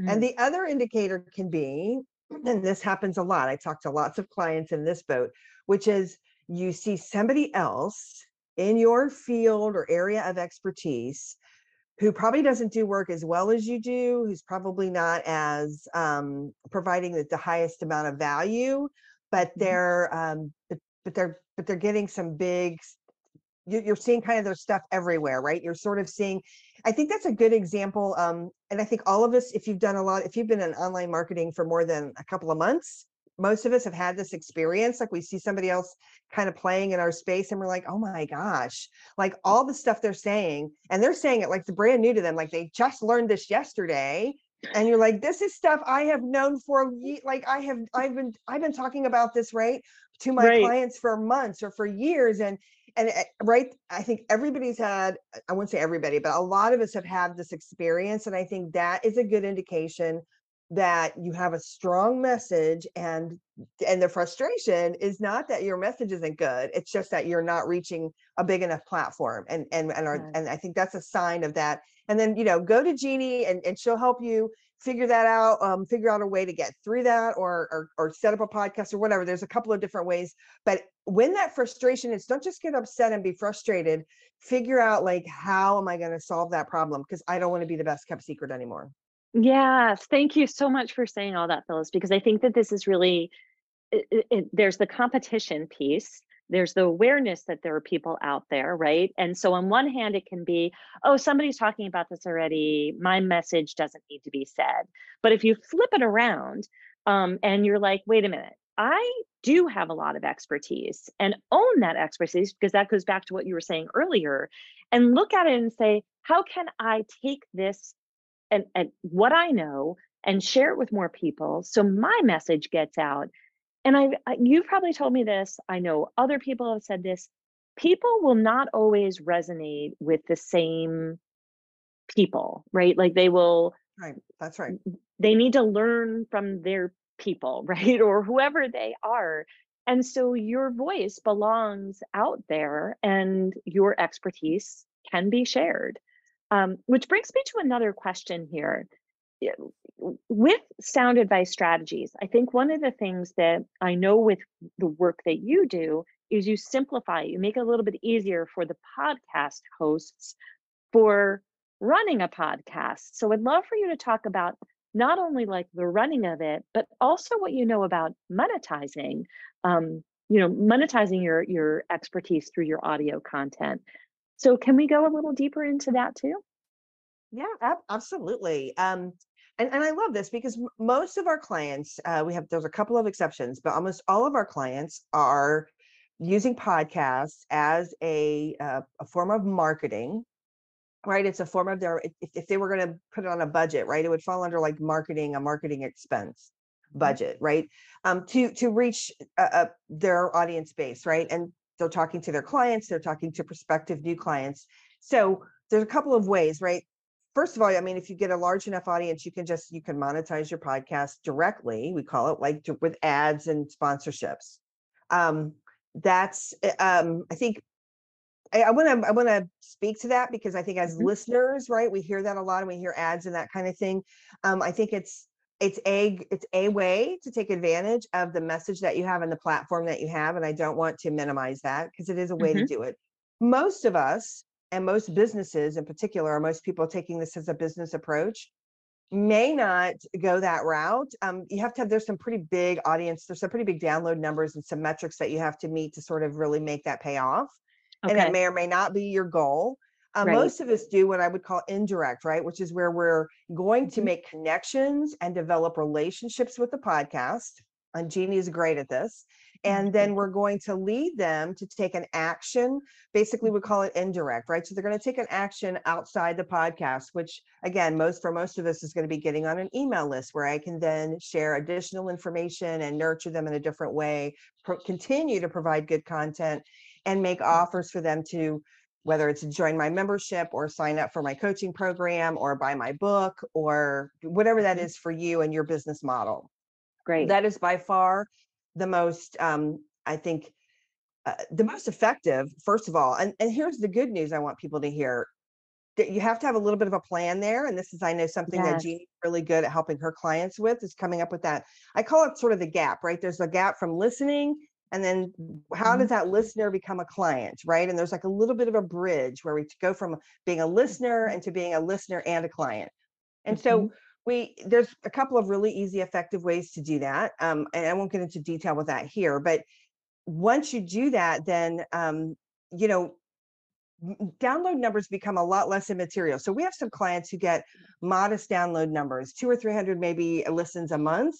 Mm. And the other indicator can be, and this happens a lot. I talk to lots of clients in this boat, which is you see somebody else in your field or area of expertise who probably doesn't do work as well as you do, who's probably not as um, providing the, the highest amount of value, but Mhm. they're um, but, but they're but they're getting some big. you- You're seeing kind of their stuff everywhere, right? You're sort of seeing. I think that's a good example, um, and I think all of us, if you've done a lot, if you've been in online marketing for more than a couple of months, most of us have had this experience. Like we see somebody else kind of playing in our space, and we're like, "Oh my gosh!" like all the stuff they're saying and they're saying it like it's brand new to them like they just learned this yesterday and you're like this is stuff i have known for like i have i've been i've been talking about this right to my Right. clients for months or for years and and uh, right i think everybody's had i wouldn't say everybody but a lot of us have had this experience and i think that is a good indication that you have a strong message and and the frustration is not that your message isn't good it's just that you're not reaching a big enough platform and and and, Right. and i think that's a sign of that and then you know go to jeannie and, and she'll help you figure that out um, figure out a way to get through that or, or or set up a podcast or whatever there's a couple of different ways but when that frustration is don't just get upset and be frustrated figure out like how am i going to solve that problem because i don't want to be the best kept secret anymore Yes, thank you so much for saying all that, Phyllis, because I think that this is really it, it- there's the competition piece. There's the awareness that there are people out there, right? And so, on one hand, it can be, oh, somebody's talking about this already. My message doesn't need to be said. But if you flip it around um, and you're like, wait a minute, I do have a lot of expertise and own that expertise because that goes back to what you were saying earlier, and look at it and say, how can I take this and, and what I know and share it with more people so my message gets out. And I, I you've probably told me this. I know other people have said this. People will not always resonate with the same people, right? Like they will right that's right they need to learn from their people, right? Or whoever they are. And so your voice belongs out there and your expertise can be shared. Um, which brings me to another question here. With sound advice strategies, I think one of the things that I know with the work that you do is you simplify, you make it a little bit easier for the podcast hosts for running a podcast. So I'd love for you to talk about not only like the running of it, but also what you know about monetizing, um, you know, monetizing your your expertise through your audio content. So can we go a little deeper into that too? Yeah, ab- absolutely. Um, and, and I love this because m- most of our clients, uh, we have, there's a couple of exceptions, but almost all of our clients are using podcasts as a, uh, a form of marketing, right? It's a form of their, if, if they were going to put it on a budget, right? It would fall under like marketing, a marketing expense budget, right? Um, to, to reach uh, uh, their audience base, right? And they're talking to their clients, they're talking to prospective new clients. So there's a couple of ways, right? first of all, I mean, if you get a large enough audience, you can just you can monetize your podcast directly. We call it like with ads and sponsorships. Um, that's uh, um, I think I want to I want to speak to that because I think as Mhm. listeners, right, we hear that a lot and we hear ads and that kind of thing. Um, I think it's it's a it's a way to take advantage of the message that you have and the platform that you have and i don't want to minimize that because it is a way Mhm. to do it most of us and most businesses in particular or most people taking this as a business approach may not go that route um, you have to have there's some pretty big audience there's some pretty big download numbers and some metrics that you have to meet to sort of really make that pay off and it may or may not be your goal. Uh, Right. Most of us do what I would call indirect, right? Which is where we're going to Mhm. make connections and develop relationships with the podcast. And Jeannie is great at this. And then we're going to lead them to take an action. Basically, we call it indirect, right? So they're going to take an action outside the podcast, which again, most for most of us is going to be getting on an email list where I can then share additional information and nurture them in a different way, pro- continue to provide good content and make offers for them to whether it's join my membership or sign up for my coaching program or buy my book or whatever that Mhm. for you and your business model Great. that is by far the most um, i think uh, the most effective first of all and, and here's the good news i want people to hear that you have to have a little bit of a plan there and this is i know something that Yes. Jeannie's really good at helping her clients with is coming up with that i call it sort of the gap right there's a gap from listening and then how Mm-hmm. does that listener become a client right and there's like a little bit of a bridge where we go from being a listener Mm-hmm. into being a listener and a client and so we there's a couple of really easy effective ways to do that um, and i won't get into detail with that here but once you do that then um, you know download numbers become a lot less immaterial so we have some clients who get modest download numbers two or three hundred maybe listens a month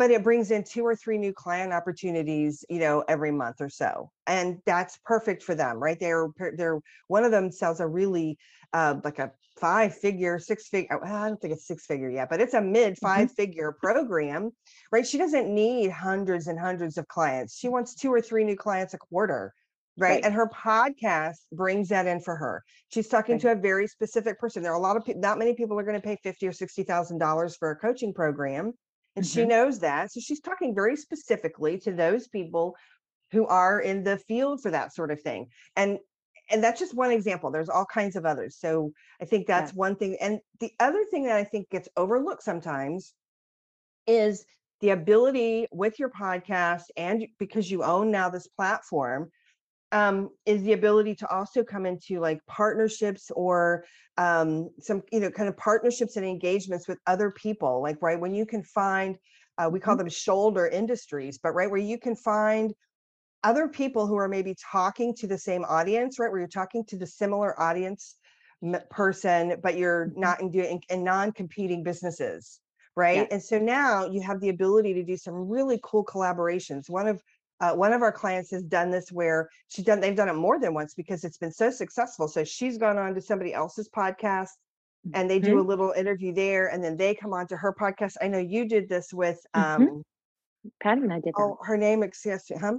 but it brings in two or three new client opportunities you know every month or so and that's perfect for them right? They're they're one of them sells a really uh, like a five figure six figure i don't think it's six figure yet but it's a mid five figure program right? She doesn't need hundreds and hundreds of clients. She wants two or three new clients a quarter right, Right. and her podcast brings that in for her. She's talking Right. to a very specific person. There are a lot of people not many people are going to pay 50 or 60 thousand dollars for a coaching program and she Mhm. knows that so she's talking very specifically to those people who are in the field for that sort of thing and and that's just one example there's all kinds of others so i think that's Yes. one thing and the other thing that i think gets overlooked sometimes is the ability with your podcast and because you own now this platform um, is the ability to also come into like partnerships or um, some you know kind of partnerships and engagements with other people like right when you can find uh, we call them shoulder industries but right where you can find other people who are maybe talking to the same audience right where you're talking to the similar audience person but you're Mhm. not in, doing in non-competing businesses right Yes. and so now you have the ability to do some really cool collaborations one of uh, one of our clients has done this where she's done they've done it more than once because it's been so successful so she's gone on to somebody else's podcast and they do a little interview there and then they come on to her podcast i know you did this with um Mhm. Patty and I did that. oh her name excuse huh?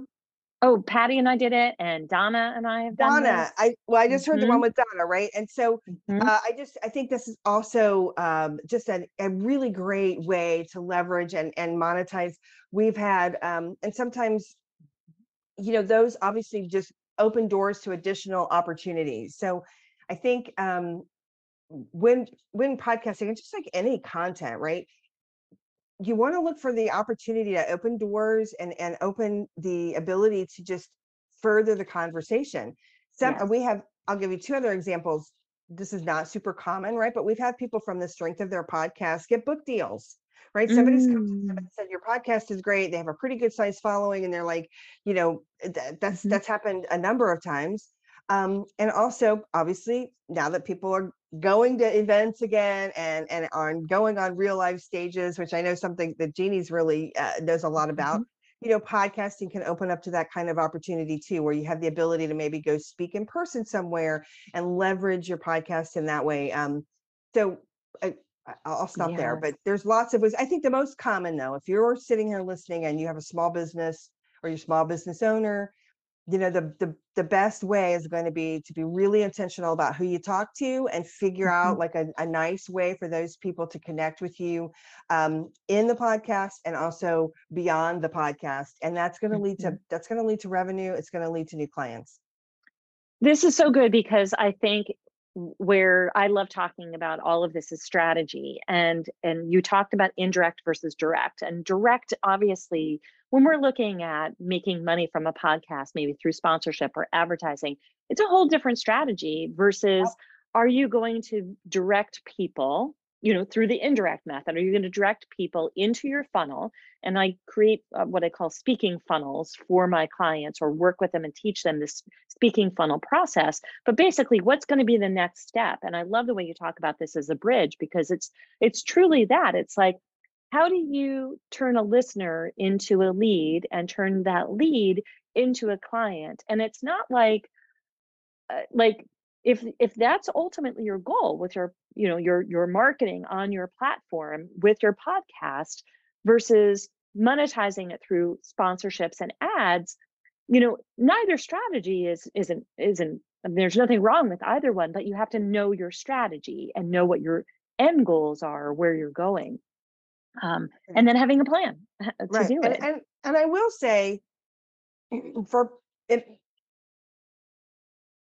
Oh, Patty and I did it, and Donna and I have done donna this. i well i just heard the one with donna right and so Mhm. uh, I just I think this is also um, just a, a really great way to leverage and and monetize. We've had um, and sometimes, you know, those obviously just open doors to additional opportunities. So I think um, when when podcasting and just like any content, right? You want to look for the opportunity to open doors and and open the ability to just further the conversation. Some Yes. we have. I'll give you two other examples this is not super common, right? But we've had people from the strength of their podcast get book deals, right? Somebody's come to them Mm. and said your podcast is great. They have a pretty good size following, and they're like, you know, th- that's Mhm. that's happened a number of times. Um, and also, obviously, now that people are going to events again and and are going on real life stages, which I know something that Jeannie's really uh, knows a lot about. You know, podcasting can open up to that kind of opportunity too, where you have the ability to maybe go speak in person somewhere and leverage your podcast in that way. Um, so I, I- I'll stop there, but there's lots of ways. I think the most common though, if you're sitting here listening and you have a small business or you're a small business owner, you know, the the the best way is going to be to be really intentional about who you talk to and figure out like a, a nice way for those people to connect with you um, in the podcast and also beyond the podcast. And that's going to lead to that's going to lead to revenue. It's going to lead to new clients. This is so good because I think where I love talking about all of this is strategy and and you talked about indirect versus direct and direct obviously when we're looking at making money from a podcast maybe through sponsorship or advertising it's a whole different strategy versus are you going to direct people you know through the indirect method are you going to direct people into your funnel? And i create uh, what i call speaking funnels for my clients or work with them and teach them this speaking funnel process. But basically what's going to be the next step? And i love the way you talk about this as a bridge because it's it's truly that. It's like how do you turn a listener into a lead and turn that lead into a client? And it's not like uh, like if if that's ultimately your goal with your you know your your marketing on your platform with your podcast versus monetizing it through sponsorships and ads you know neither strategy is isn't isn't there's nothing wrong with either one but you have to know your strategy and know what your end goals are where you're going um, and then having a plan to right. do and, it and and i will say for if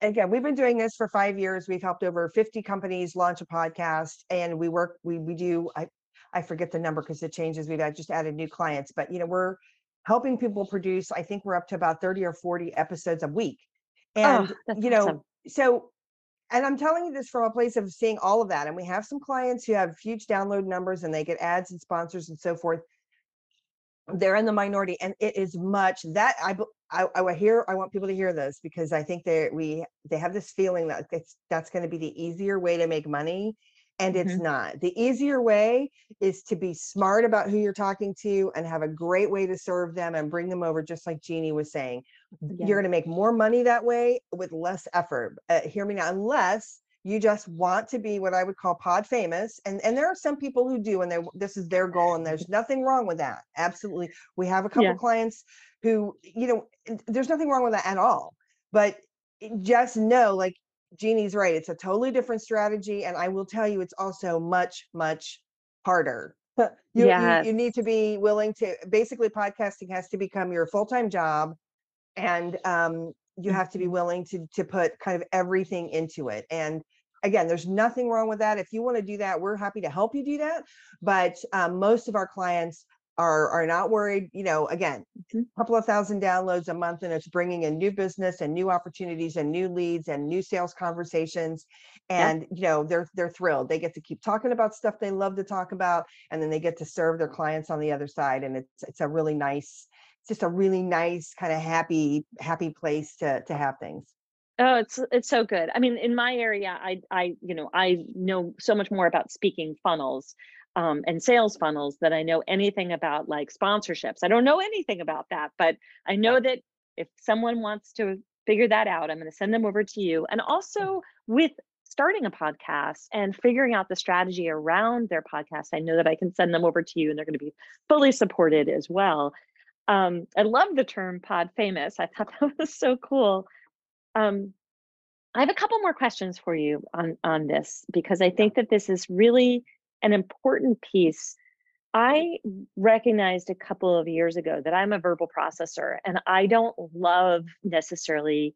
again, we've been doing this for five years. We've helped over 50 companies launch a podcast and we work, we we do, I I forget the number because it changes. We've had- just added new clients, but you know, we're helping people produce, I think we're up to about 30 or 40 episodes a week. And oh, you know, awesome. so and I'm telling you this from a place of seeing all of that. And we have some clients who have huge download numbers and they get ads and sponsors and so forth they're in the minority and it is much that i i, I hear I want people to hear this because I think they we they have this feeling that it's that's going to be the easier way to make money and it's Mhm. not. The easier way is to be smart about who you're talking to and have a great way to serve them and bring them over just like Jeannie was saying. Yeah. You're going to make more money that way with less effort. Uh, hear me now unless you just want to be what I would call pod famous. And and there are some people who do, and they this is their goal, and there's nothing wrong with that. Absolutely. We have a couple Yeah. clients who, you know, there's nothing wrong with that at all. But just know, like Jeannie's right, it's a totally different strategy. And I will tell you, it's also much, much harder. You, you, you need to be willing to basically podcasting has to become your full-time job and um, you have to be Mhm. willing to to put kind of everything into it and again there's nothing wrong with that if you want to do that we're happy to help you do that but um, most of our clients are are not worried you know again a couple of thousand downloads a month and it's bringing in new business and new opportunities and new leads and new sales conversations and you know they're they're thrilled they get to keep talking about stuff they love to talk about and then they get to serve their clients on the other side and it's it's a really nice just a really nice kind of happy happy place to to have things Oh, it's it's so good. I mean, in my area, I I you know I know so much more about speaking funnels um, and sales funnels than I know anything about like sponsorships. I don't know anything about that, but I know that if someone wants to figure that out, I'm going to send them over to you. And also with starting a podcast and figuring out the strategy around their podcast, I know that I can send them over to you, and they're going to be fully supported as well. Um, I love the term pod famous. I thought that was so cool. Um, I have a couple more questions for you on on this because I think that this is really an important piece. I recognized a couple of years ago that I'm a verbal processor and I don't love necessarily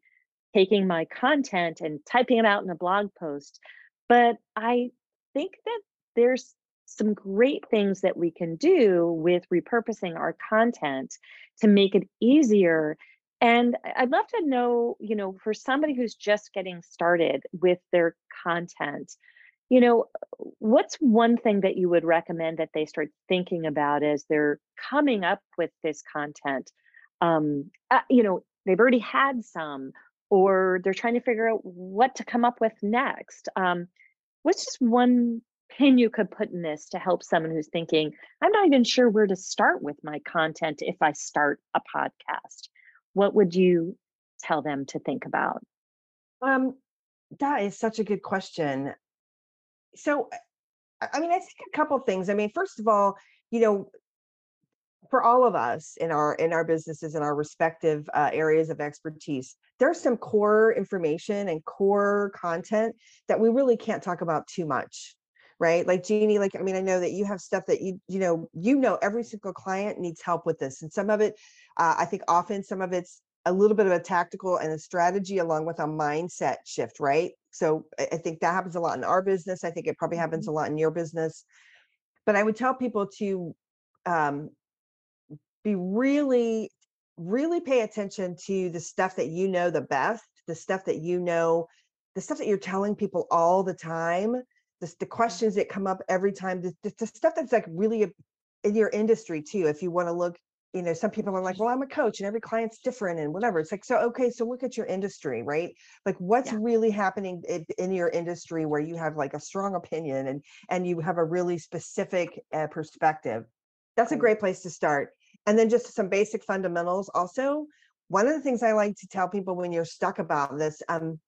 taking my content and typing it out in a blog post, but I think that there's some great things that we can do with repurposing our content to make it easier and I'd love to know, you know, for somebody who's just getting started with their content, you know, what's one thing that you would recommend that they start thinking about as they're coming up with this content? Um, uh, you know, they've already had some, or they're trying to figure out what to come up with next. Um, what's just one pin you could put in this to help someone who's thinking, I'm not even sure where to start with my content if I start a podcast? what would you tell them to think about? um that is such a good question so I mean, I think a couple things. I mean, first of all, you know, for all of us in our in our businesses and our respective uh, areas of expertise, there's some core information and core content that we really can't talk about too much, right? Like Jeannie, like I mean, I know that you have stuff that you you know you know every single client needs help with this, and some of it, uh, I think often some of it's a little bit of a tactical and a strategy along with a mindset shift, right? So I, I think that happens a lot in our business. I think it probably happens a lot in your business. But I would tell people to um, be really, really pay attention to the stuff that you know the best, the stuff that you know, the stuff that you're telling people all the time, the, the questions that come up every time, the, the, the stuff that's like really in your industry too. If you want to look you know, some people are like, well, I'm a coach and every client's different and whatever. It's like, so, okay, so look at your industry, right? Like what's yeah. really happening in, in, your industry where you have like a strong opinion and, and you have a really specific uh, perspective. That's a great place to start. And then just some basic fundamentals. Also, one of the things I like to tell people when you're stuck about this um,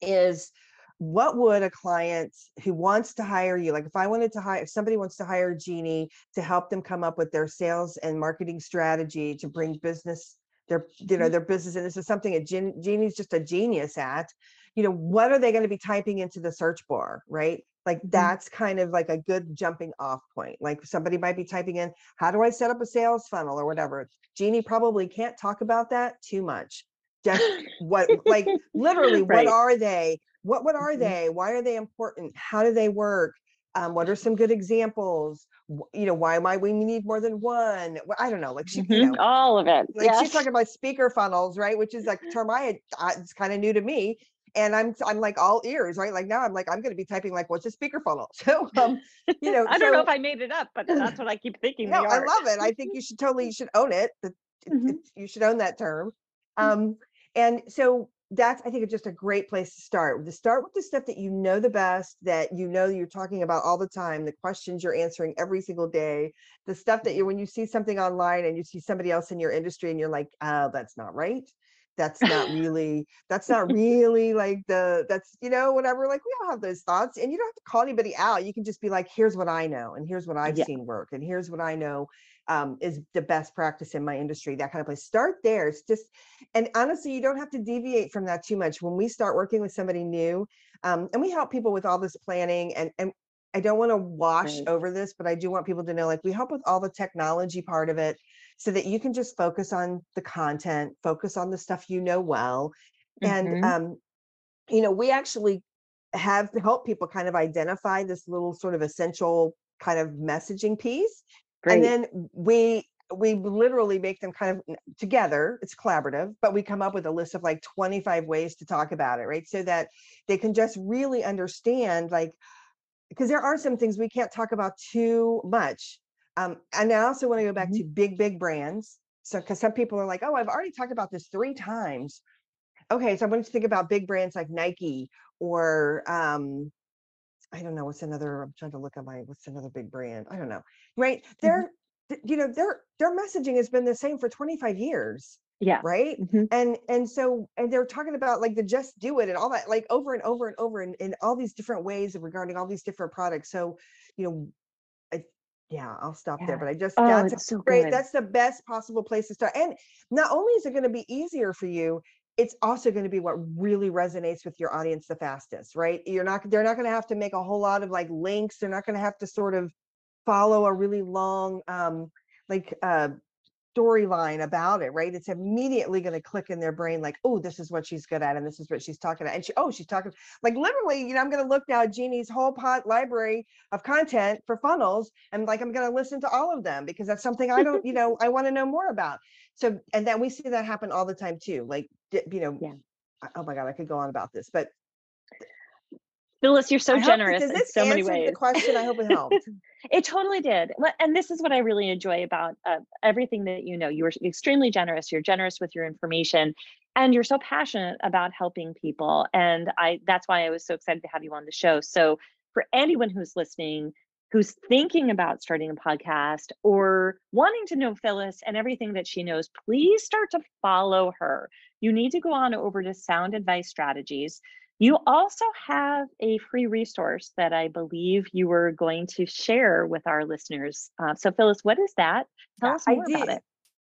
is what would a client who wants to hire you like if i wanted to hire if somebody wants to hire jeannie to help them come up with their sales and marketing strategy to bring business their you know mm-hmm. their business and this is something that jeannie's just a genius at you know what are they going to be typing into the search bar right like mm-hmm. that's kind of like a good jumping off point like somebody might be typing in how do i set up a sales funnel or whatever jeannie probably can't talk about that too much just what like literally right. what are they what what are mm-hmm. they why are they important how do they work um, what are some good examples you know why might we need more than one i don't know like she mm-hmm. you know all of it like yes. she's talking about speaker funnels right which is like a term i had uh, it's kind of new to me and i'm i'm like all ears right like now i'm like i'm going to be typing like what's a speaker funnel so um you know i don't know if i made it up but that's what i keep thinking no i love it i think you should totally you should own it, it, mm-hmm. you should own that term mm. um and so that's i think it's just a great place to start to start with the stuff that you know the best that you know you're talking about all the time the questions you're answering every single day the stuff that mm-hmm. you when you see something online and you see somebody else in your industry and you're like oh that's not right that's not really that's not really like the that's you know whatever like we all have those thoughts and you don't have to call anybody out you can just be like here's what i know and here's what i've yeah. seen work and here's what i know um, is the best practice in my industry, that kind of place. Start there. It's just, and honestly, you don't have to deviate from that too much. When we start working with somebody new, um, and we help people with all this planning and, and I don't want to wash right. over this, but I do want people to know like we help with all the technology part of it so that you can just focus on the content, focus on the stuff you know well. And, mm-hmm. um, you know, we actually have helped people kind of identify this little sort of essential kind of messaging piece Great. And then we we literally make them kind of together it's collaborative but we come up with a list of like 25 ways to talk about it right so that they can just really understand like because there are some things we can't talk about too much um, and i also want to go back mm-hmm. to big big brands so because some people are like oh i've already talked about this three times okay so i want to think about big brands like nike or um, I don't know what's another. I'm trying to look at my what's another big brand. I don't know. Right? Mm-hmm. They're you know their their messaging has been the same for 25 years. Yeah. Right. Mm-hmm. And and so and they're talking about like the just do it and all that like over and over and over in, in all these different ways regarding all these different products. So you know. Yeah, I'll stop yeah. there. But I just oh, that's so great. Good. That's the best possible place to start. And not only is it going to be easier for you, it's also going to be what really resonates with your audience the fastest, right? You're not, they're not going to have to make a whole lot of like links. They're not going to have to sort of follow a really long, um, like, uh, storyline about it, right? It's immediately going to click in their brain, like, oh, this is what she's good at, and this is what she's talking about. And she, oh, she's talking like literally, you know, I'm going to look now at Jeannie's whole pot library of content for funnels, and like I'm going to listen to all of them because that's something I don't, you know, I want to know more about. So, and then we see that happen all the time too. Like, you know, yeah. oh my God, I could go on about this, but Phyllis, you're so generous in so many ways. The question, I hope it helped. it totally did. And this is what I really enjoy about uh, everything that you know. You're extremely generous. You're generous with your information, and you're so passionate about helping people. And I that's why I was so excited to have you on the show. So for anyone who's listening, who's thinking about starting a podcast or wanting to know Phyllis and everything that she knows, please start to follow her. You need to go on over to Sound Advice Strategies. You also have a free resource that I believe you were going to share with our listeners. Uh, so, Phyllis, what is that? Tell us more about it.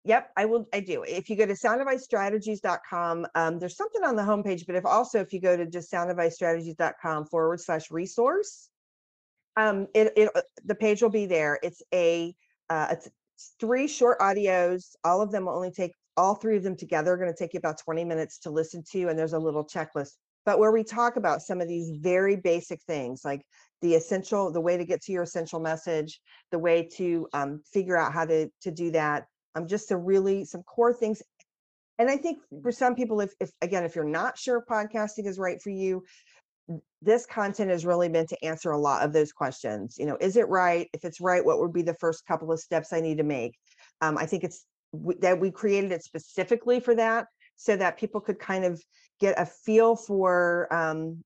Yep, I will. I do. If you go to soundadvicestrategies.com, um, there's something on the homepage, but if also if you go to just soundadvicestrategies.com forward slash resource, um, it, it uh, the page will be there. It's a uh, it's three short audios. All of them will only take all three of them together are going to take you about 20 minutes to listen to, and there's a little checklist. But where we talk about some of these very basic things, like the essential, the way to get to your essential message, the way to um, figure out how to to do that, um, just to really some core things. And I think for some people, if, if again, if you're not sure podcasting is right for you, this content is really meant to answer a lot of those questions. You know, is it right? If it's right, what would be the first couple of steps I need to make? Um, I think it's that we created it specifically for that so that people could kind of get a feel for um,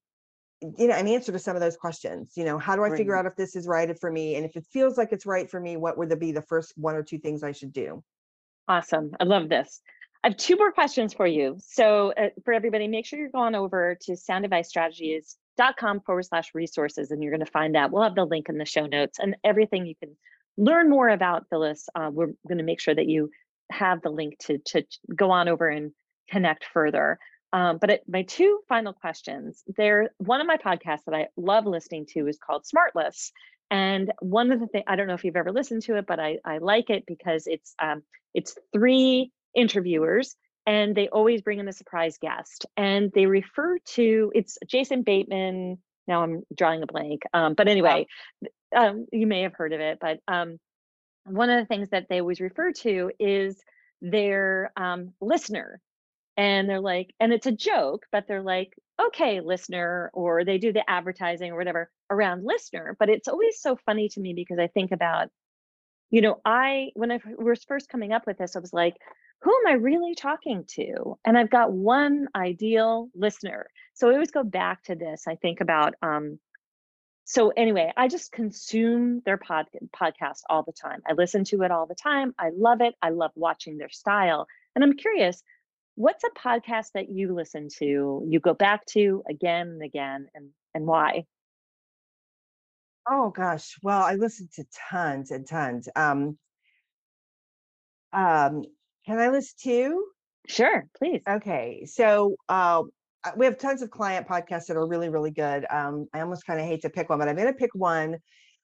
you know an answer to some of those questions you know how do i right. figure out if this is right for me? And if it feels like it's right for me what would be the first one or two things i should do? Awesome i love this. I have two more questions for you. So uh, for everybody make sure you're going over to soundadvicestrategies.com forward slash resources and you're going to find that. We'll have the link in the show notes and everything you can learn more about phyllis. Uh, we're going to make sure that you have the link to to go on over and connect further. Um, but it, my two final questions. There, one of my podcasts that I love listening to is called Smartless, and one of the things I don't know if you've ever listened to it, but I I like it because it's um it's three interviewers and they always bring in a surprise guest and they refer to it's Jason Bateman. Now I'm drawing a blank, um, but anyway, um, you may have heard of it, but um, one of the things that they always refer to is their um, listener. And they're like, and it's a joke, but they're like, okay, listener, or they do the advertising or whatever around listener. But it's always so funny to me because I think about, you know, I, when I was first coming up with this, I was like, who am I really talking to? And I've got one ideal listener. So I always go back to this. I think about um, so anyway, I just consume their pod, podcast all the time. I listen to it all the time. I love it. I love watching their style. And I'm curious, what's a podcast that you listen to, you go back to again and again, and and why? Oh gosh, well, I listen to tons and tons. Um, um, can I list two? Sure, please. Okay, so uh, we have tons of client podcasts that are really, really good. Um, I almost kind of hate to pick one, but I'm going to pick one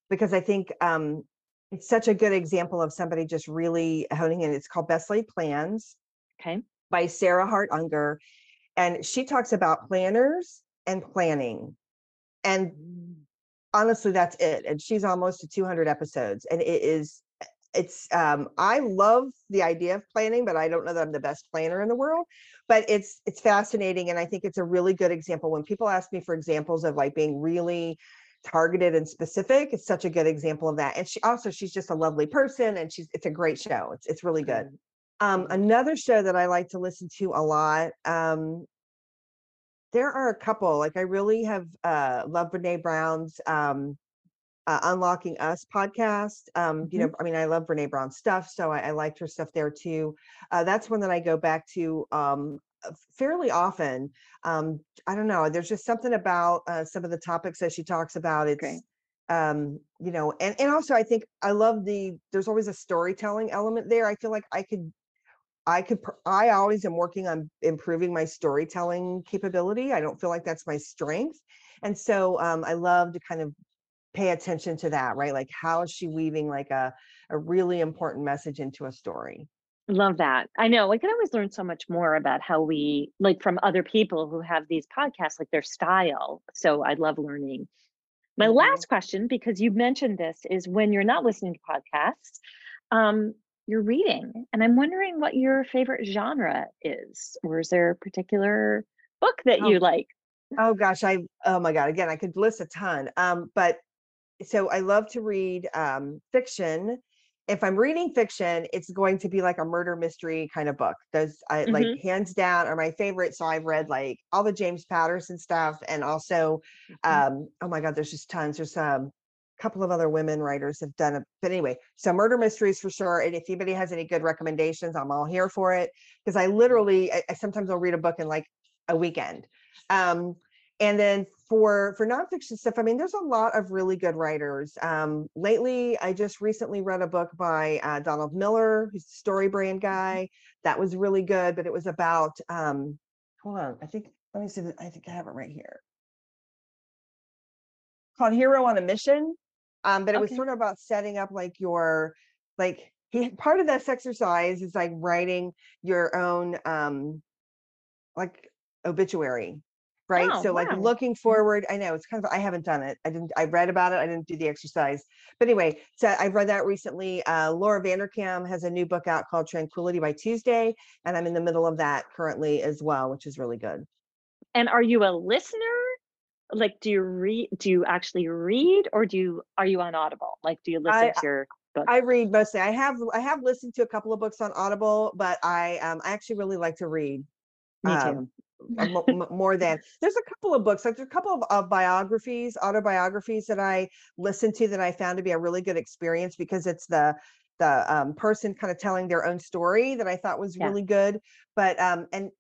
because I think um, it's such a good example of somebody just really honing in. It's called Best Laid Plans. Okay. By Sarah Hart Unger. And she talks about planners and planning. And honestly, that's it. And she's almost to 200 episodes. And it is it's um i love the idea of planning but i don't know that i'm the best planner in the world but it's it's fascinating and i think it's a really good example when people ask me for examples of like being really targeted and specific it's such a good example of that and she also she's just a lovely person and she's it's a great show it's it's really good um another show that i like to listen to a lot um there are a couple like i really have uh love brene brown's um uh, Unlocking Us podcast. Um, mm-hmm. You know, I mean, I love Brene Brown stuff, so I, I liked her stuff there too. Uh, that's one that I go back to um, fairly often. Um, I don't know. There's just something about uh, some of the topics that she talks about. It's okay. um, you know, and and also I think I love the. There's always a storytelling element there. I feel like I could I could, I always am working on improving my storytelling capability. I don't feel like that's my strength. And so um, I love to kind of pay attention to that, right? Like how is she weaving like a, a really important message into a story? Love that. I know I can always learn so much more about how we like from other people who have these podcasts, like their style. So I love learning. My mm-hmm. last question, because you mentioned this, is when you're not listening to podcasts, um, you're reading. And I'm wondering what your favorite genre is, or is there a particular book that oh. you like? Oh gosh, I oh my god, again, I could list a ton. Um, but so I love to read um, fiction. If I'm reading fiction, it's going to be like a murder mystery kind of book. Those I like hands down are my favorite. So I've read like all the James Patterson stuff, and also, mm-hmm. um, oh my God, there's just tons. There's um, couple of other women writers have done it. But anyway, so murder mysteries for sure. And if anybody has any good recommendations, I'm all here for it because I literally, I, I sometimes I'll read a book in like a weekend. Um, and then for for nonfiction stuff, I mean, there's a lot of really good writers. Um, lately, I just recently read a book by uh, Donald Miller, who's a story brand mm-hmm. guy. That was really good, but it was about. Um, hold on, I think. Let me see. I think I have it right here. Called Hero on a Mission, um, but it okay. was sort of about setting up like your like he part of this exercise is like writing your own um like obituary right? Oh, so like looking forward i know it's kind of i haven't done it. I didn't i read about it i didn't do the exercise. But anyway so i've read that recently. Uh laura vanderkam has a new book out called tranquility by tuesday and i'm in the middle of that currently as well which is really good. And are you a listener? Like, do you read? Do you actually read, or do you are you on Audible? Like, do you listen I- to your book? i read mostly i have i have listened to a couple of books on audible but i um i actually really like to read Me um, too. mo- mo- more than there's a couple of books like there's a couple of, of biographies autobiographies that i listened to that i found to be a really good experience because it's the the um, person kind of telling their own story that i thought was Yeah. really good but um and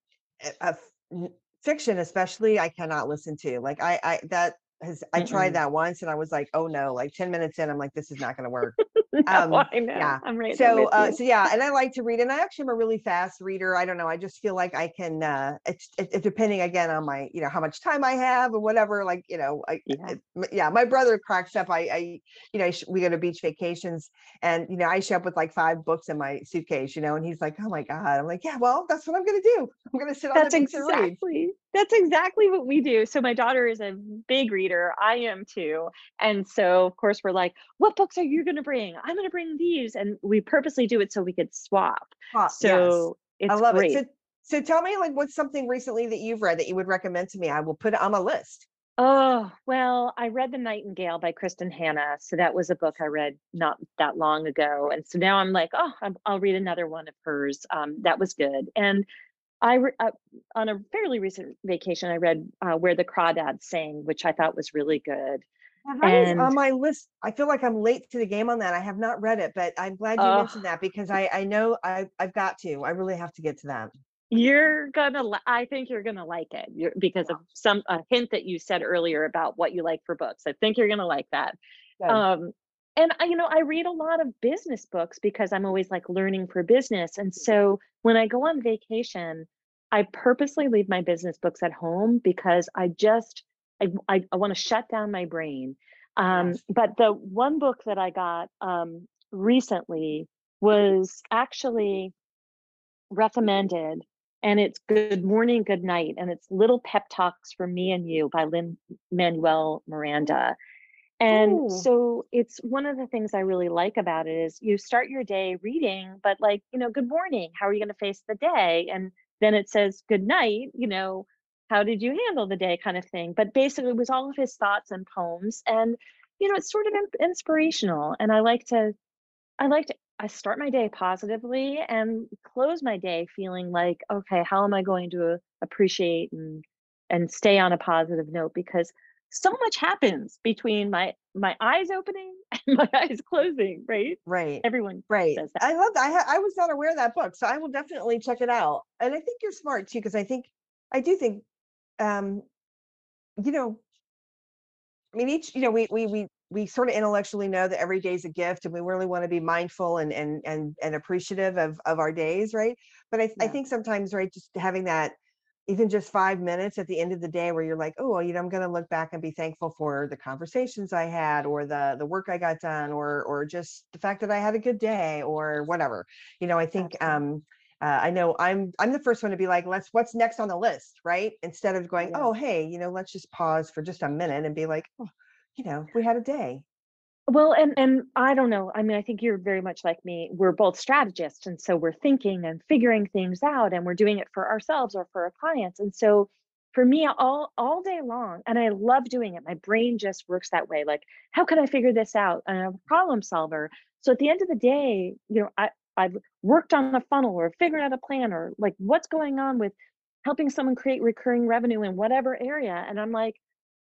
uh, f- n- fiction especially i cannot listen to like i i that has i tried that once and i was like oh no like 10 minutes in i'm like this is not going to work No, um, I know. yeah. I'm right so uh so yeah and i like to read and i actually am a really fast reader i don't know i just feel like i can uh it's it, it- depending again on my you know how much time i have or whatever like you know I, Yeah. it- yeah my brother cracks up i i you know we go to beach vacations and you know i show up with like five books in my suitcase you know and he's like oh my god i'm like yeah well that's what i'm gonna do i'm gonna sit on That's the beach and read exactly that's exactly what we do. So my daughter is a big reader. I am too. And so of course we're like, what books are you gonna bring? I'm gonna bring these. And we purposely do it so we could swap. Yes. So it's i love great. it so so tell me like what's something recently that you've read that you would recommend to me i will put it on my list Oh, well, I read The Nightingale by Kristin Hannah. So that was a book I read not that long ago. And so now I'm like, oh, I'm, I'll read another one of hers. Um, that was good. And I, re- uh, on a fairly recent vacation, I read uh, Where the Crawdads Sing, which I thought was really good. That is And- on my list. I feel like I'm late to the game on that. I have not read it, but I'm glad you mentioned that because I I know I I've got to. I really have to get to that. You're gonna, li- I think you're gonna like it you're, because of some a hint that you said earlier about what you like for books. I think you're gonna like that. Good. um and I, you know i read a lot of business books because i'm always like learning for business and so when i go on vacation i purposely leave my business books at home because i just i i, I want to shut down my brain. Um Yes. but the one book that i got um recently was actually recommended and it's good morning good night and it's little pep talks for me and you by lynn manuel miranda and Ooh. so it's one of the things I really like about it is you start your day reading, but like, you know, good morning, how are you going to face the day? And then it says good night, you know, how did you handle the day kind of thing. But basically it was all of his thoughts and poems. And, you know, it's sort of in- inspirational. And I like to, I like to, I start my day positively and close my day feeling like, okay, how am I going to appreciate and and stay on a positive note because so much happens between my my eyes opening and my eyes closing right Right. everyone Right. says that I love that. I, ha- I was not aware of that book, so I will definitely check it out. And I think you're smart too, because I think I do think, um, you know, I mean, each you know, we we we we sort of intellectually know that every day is a gift, and we really want to be mindful and and and and appreciative of of our days, right? But I I think sometimes, right, just having that even just five minutes at the end of the day where you're like, oh, well, you know, I'm going to look back and be thankful for the conversations I had, or the the work I got done, or or just the fact that I had a good day, or whatever. You know, I think Absolutely. um, uh, I know I'm I'm the first one to be like, let's what's next on the list, right? Instead of going, Yeah. oh, hey, you know, let's just pause for just a minute and be like, oh, you know, we had a day. Well and and i don't know i mean i think you're very much like me we're both strategists and so we're thinking and figuring things out and we're doing it for ourselves or for our clients and so for me all all day long and i love doing it my brain just works that way like how can i figure this out? And i'm a problem solver. So at the end of the day you know i i've worked on a funnel or figured out a plan or like what's going on with helping someone create recurring revenue in whatever area and i'm like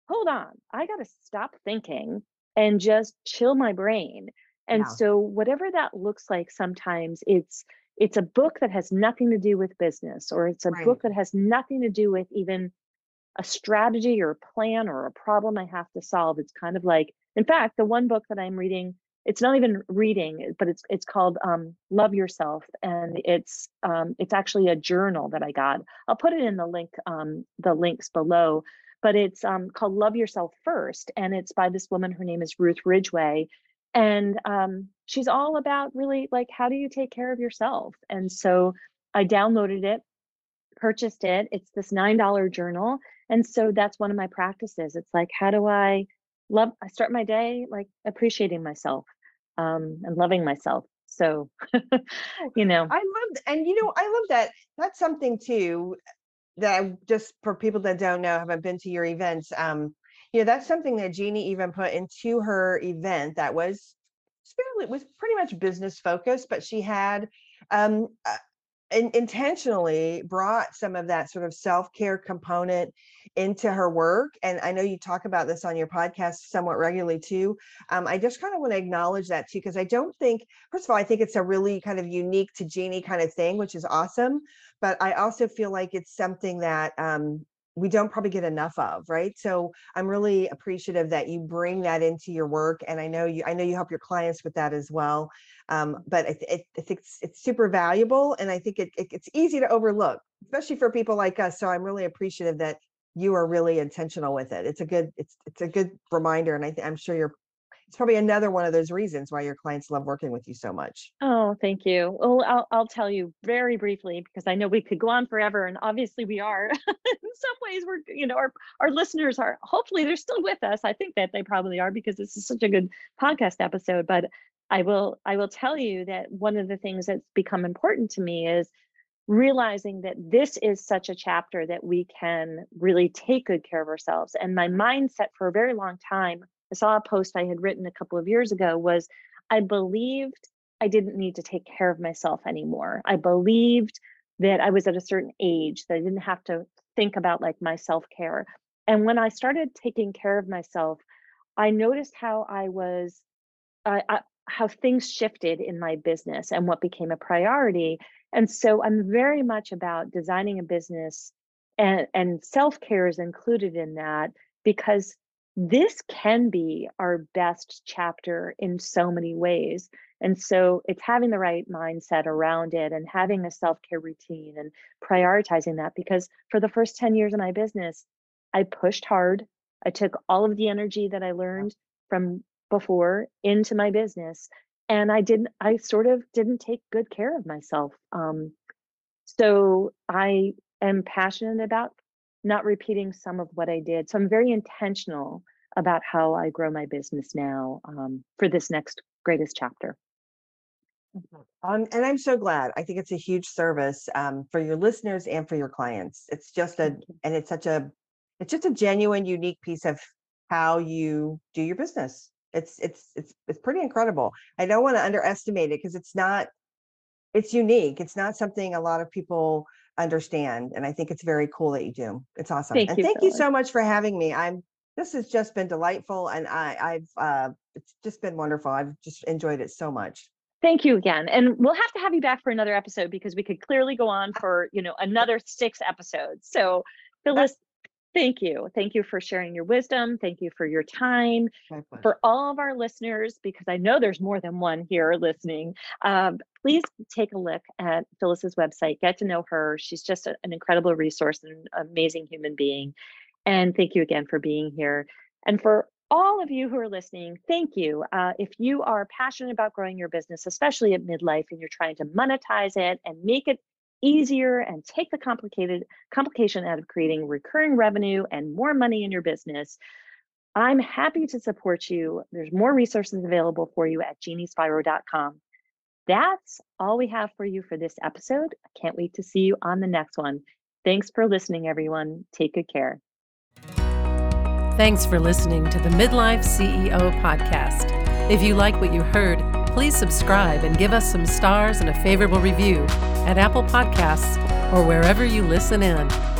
hold on i got to stop thinking and just chill my brain and Yeah. so whatever that looks like sometimes it's it's a book that has nothing to do with business or it's a Right. book that has nothing to do with even a strategy or a plan or a problem i have to solve it's kind of like in fact the one book that i'm reading it's not even reading but it's it's called um, love yourself and it's um, it's actually a journal that i got i'll put it in the link um, the links below but it's um, called love yourself first and it's by this woman her name is ruth ridgway And um, she's all about really like, how do you take care of yourself? And so I downloaded it, purchased it. It's this $9 journal. And so that's one of my practices. It's like, how do I love, I start my day like appreciating myself um, and loving myself. So, you know, I love, and you know, I love that. That's something too that just for people that don't know, haven't been to your events. Um, you know, that's something that Jeannie even put into her event that was it was pretty much business focused, but she had um, in, intentionally brought some of that sort of self-care component into her work and i know you talk about this on your podcast somewhat regularly too um, i just kind of want to acknowledge that too because i don't think first of all i think it's a really kind of unique to jeannie kind of thing which is awesome but i also feel like it's something that um, we don't probably get enough of right? So i'm really appreciative that you bring that into your work and i know you i know you help your clients with that as well um, but I, th- I, think it's, it's super valuable and i think it, it, it's easy to overlook especially for people like us so i'm really appreciative that you are really intentional with it. It's a good it's it's a good reminder and I th- i'm sure you're it's probably another one of those reasons why your clients love working with you so much. Oh, thank you. Well, I'll, I'll tell you very briefly because I know we could go on forever, and obviously we are. In some ways, we're you know our our listeners are hopefully they're still with us. I think that they probably are because this is such a good podcast episode. But I will I will tell you that one of the things that's become important to me is realizing that this is such a chapter that we can really take good care of ourselves. And my mindset for a very long time I saw a post I had written a couple of years ago was I believed I didn't need to take care of myself anymore. I believed that I was at a certain age that I didn't have to think about like my self-care. And when I started taking care of myself, I noticed how I was uh, I, how things shifted in my business and what became a priority. And so I'm very much about designing a business and, and self-care is included in that because this can be our best chapter in so many ways. And so it's having the right mindset around it and having a self care routine and prioritizing that because for the first 10 years of my business, I pushed hard. I took all of the energy that I learned from before into my business. And I didn't, I sort of didn't take good care of myself. Um, so I am passionate about not repeating some of what I did. So I'm very intentional about how I grow my business now um, for this next greatest chapter. Um, and I'm so glad. I think it's a huge service um, for your listeners and for your clients. It's just a, and it's such a, it's just a genuine, unique piece of how you do your business. It's it's it's it's pretty incredible. I don't want to underestimate it because it's not, it's unique. It's not something a lot of people understand. And I think it's very cool that you do. It's awesome. Thank and you, thank you so much for having me. I'm this has just been delightful and I, I've uh, it's just been wonderful. I've just enjoyed it so much. Thank you again. And we'll have to have you back for another episode because we could clearly go on for, you know, another six episodes. So Phyllis, thank you. Thank you for sharing your wisdom. Thank you for your time. For all of our listeners, because I know there's more than one here listening, um, please take a look at Phyllis's website, get to know her. She's just a- an incredible resource and an amazing human being. And thank you again for being here. And for all of you who are listening, thank you. Uh, if you are passionate about growing your business, especially at midlife, and you're trying to monetize it and make it easier and take the complicated complication out of creating recurring revenue and more money in your business, I'm happy to support you. There's more resources available for you at jeanniespiro.com. That's all we have for you for this episode. I can't wait to see you on the next one. Thanks for listening, everyone. Take good care. Thanks for listening to the Midlife CEO podcast. If you like what you heard, please subscribe and give us some stars and a favorable review at Apple Podcasts or wherever you listen in.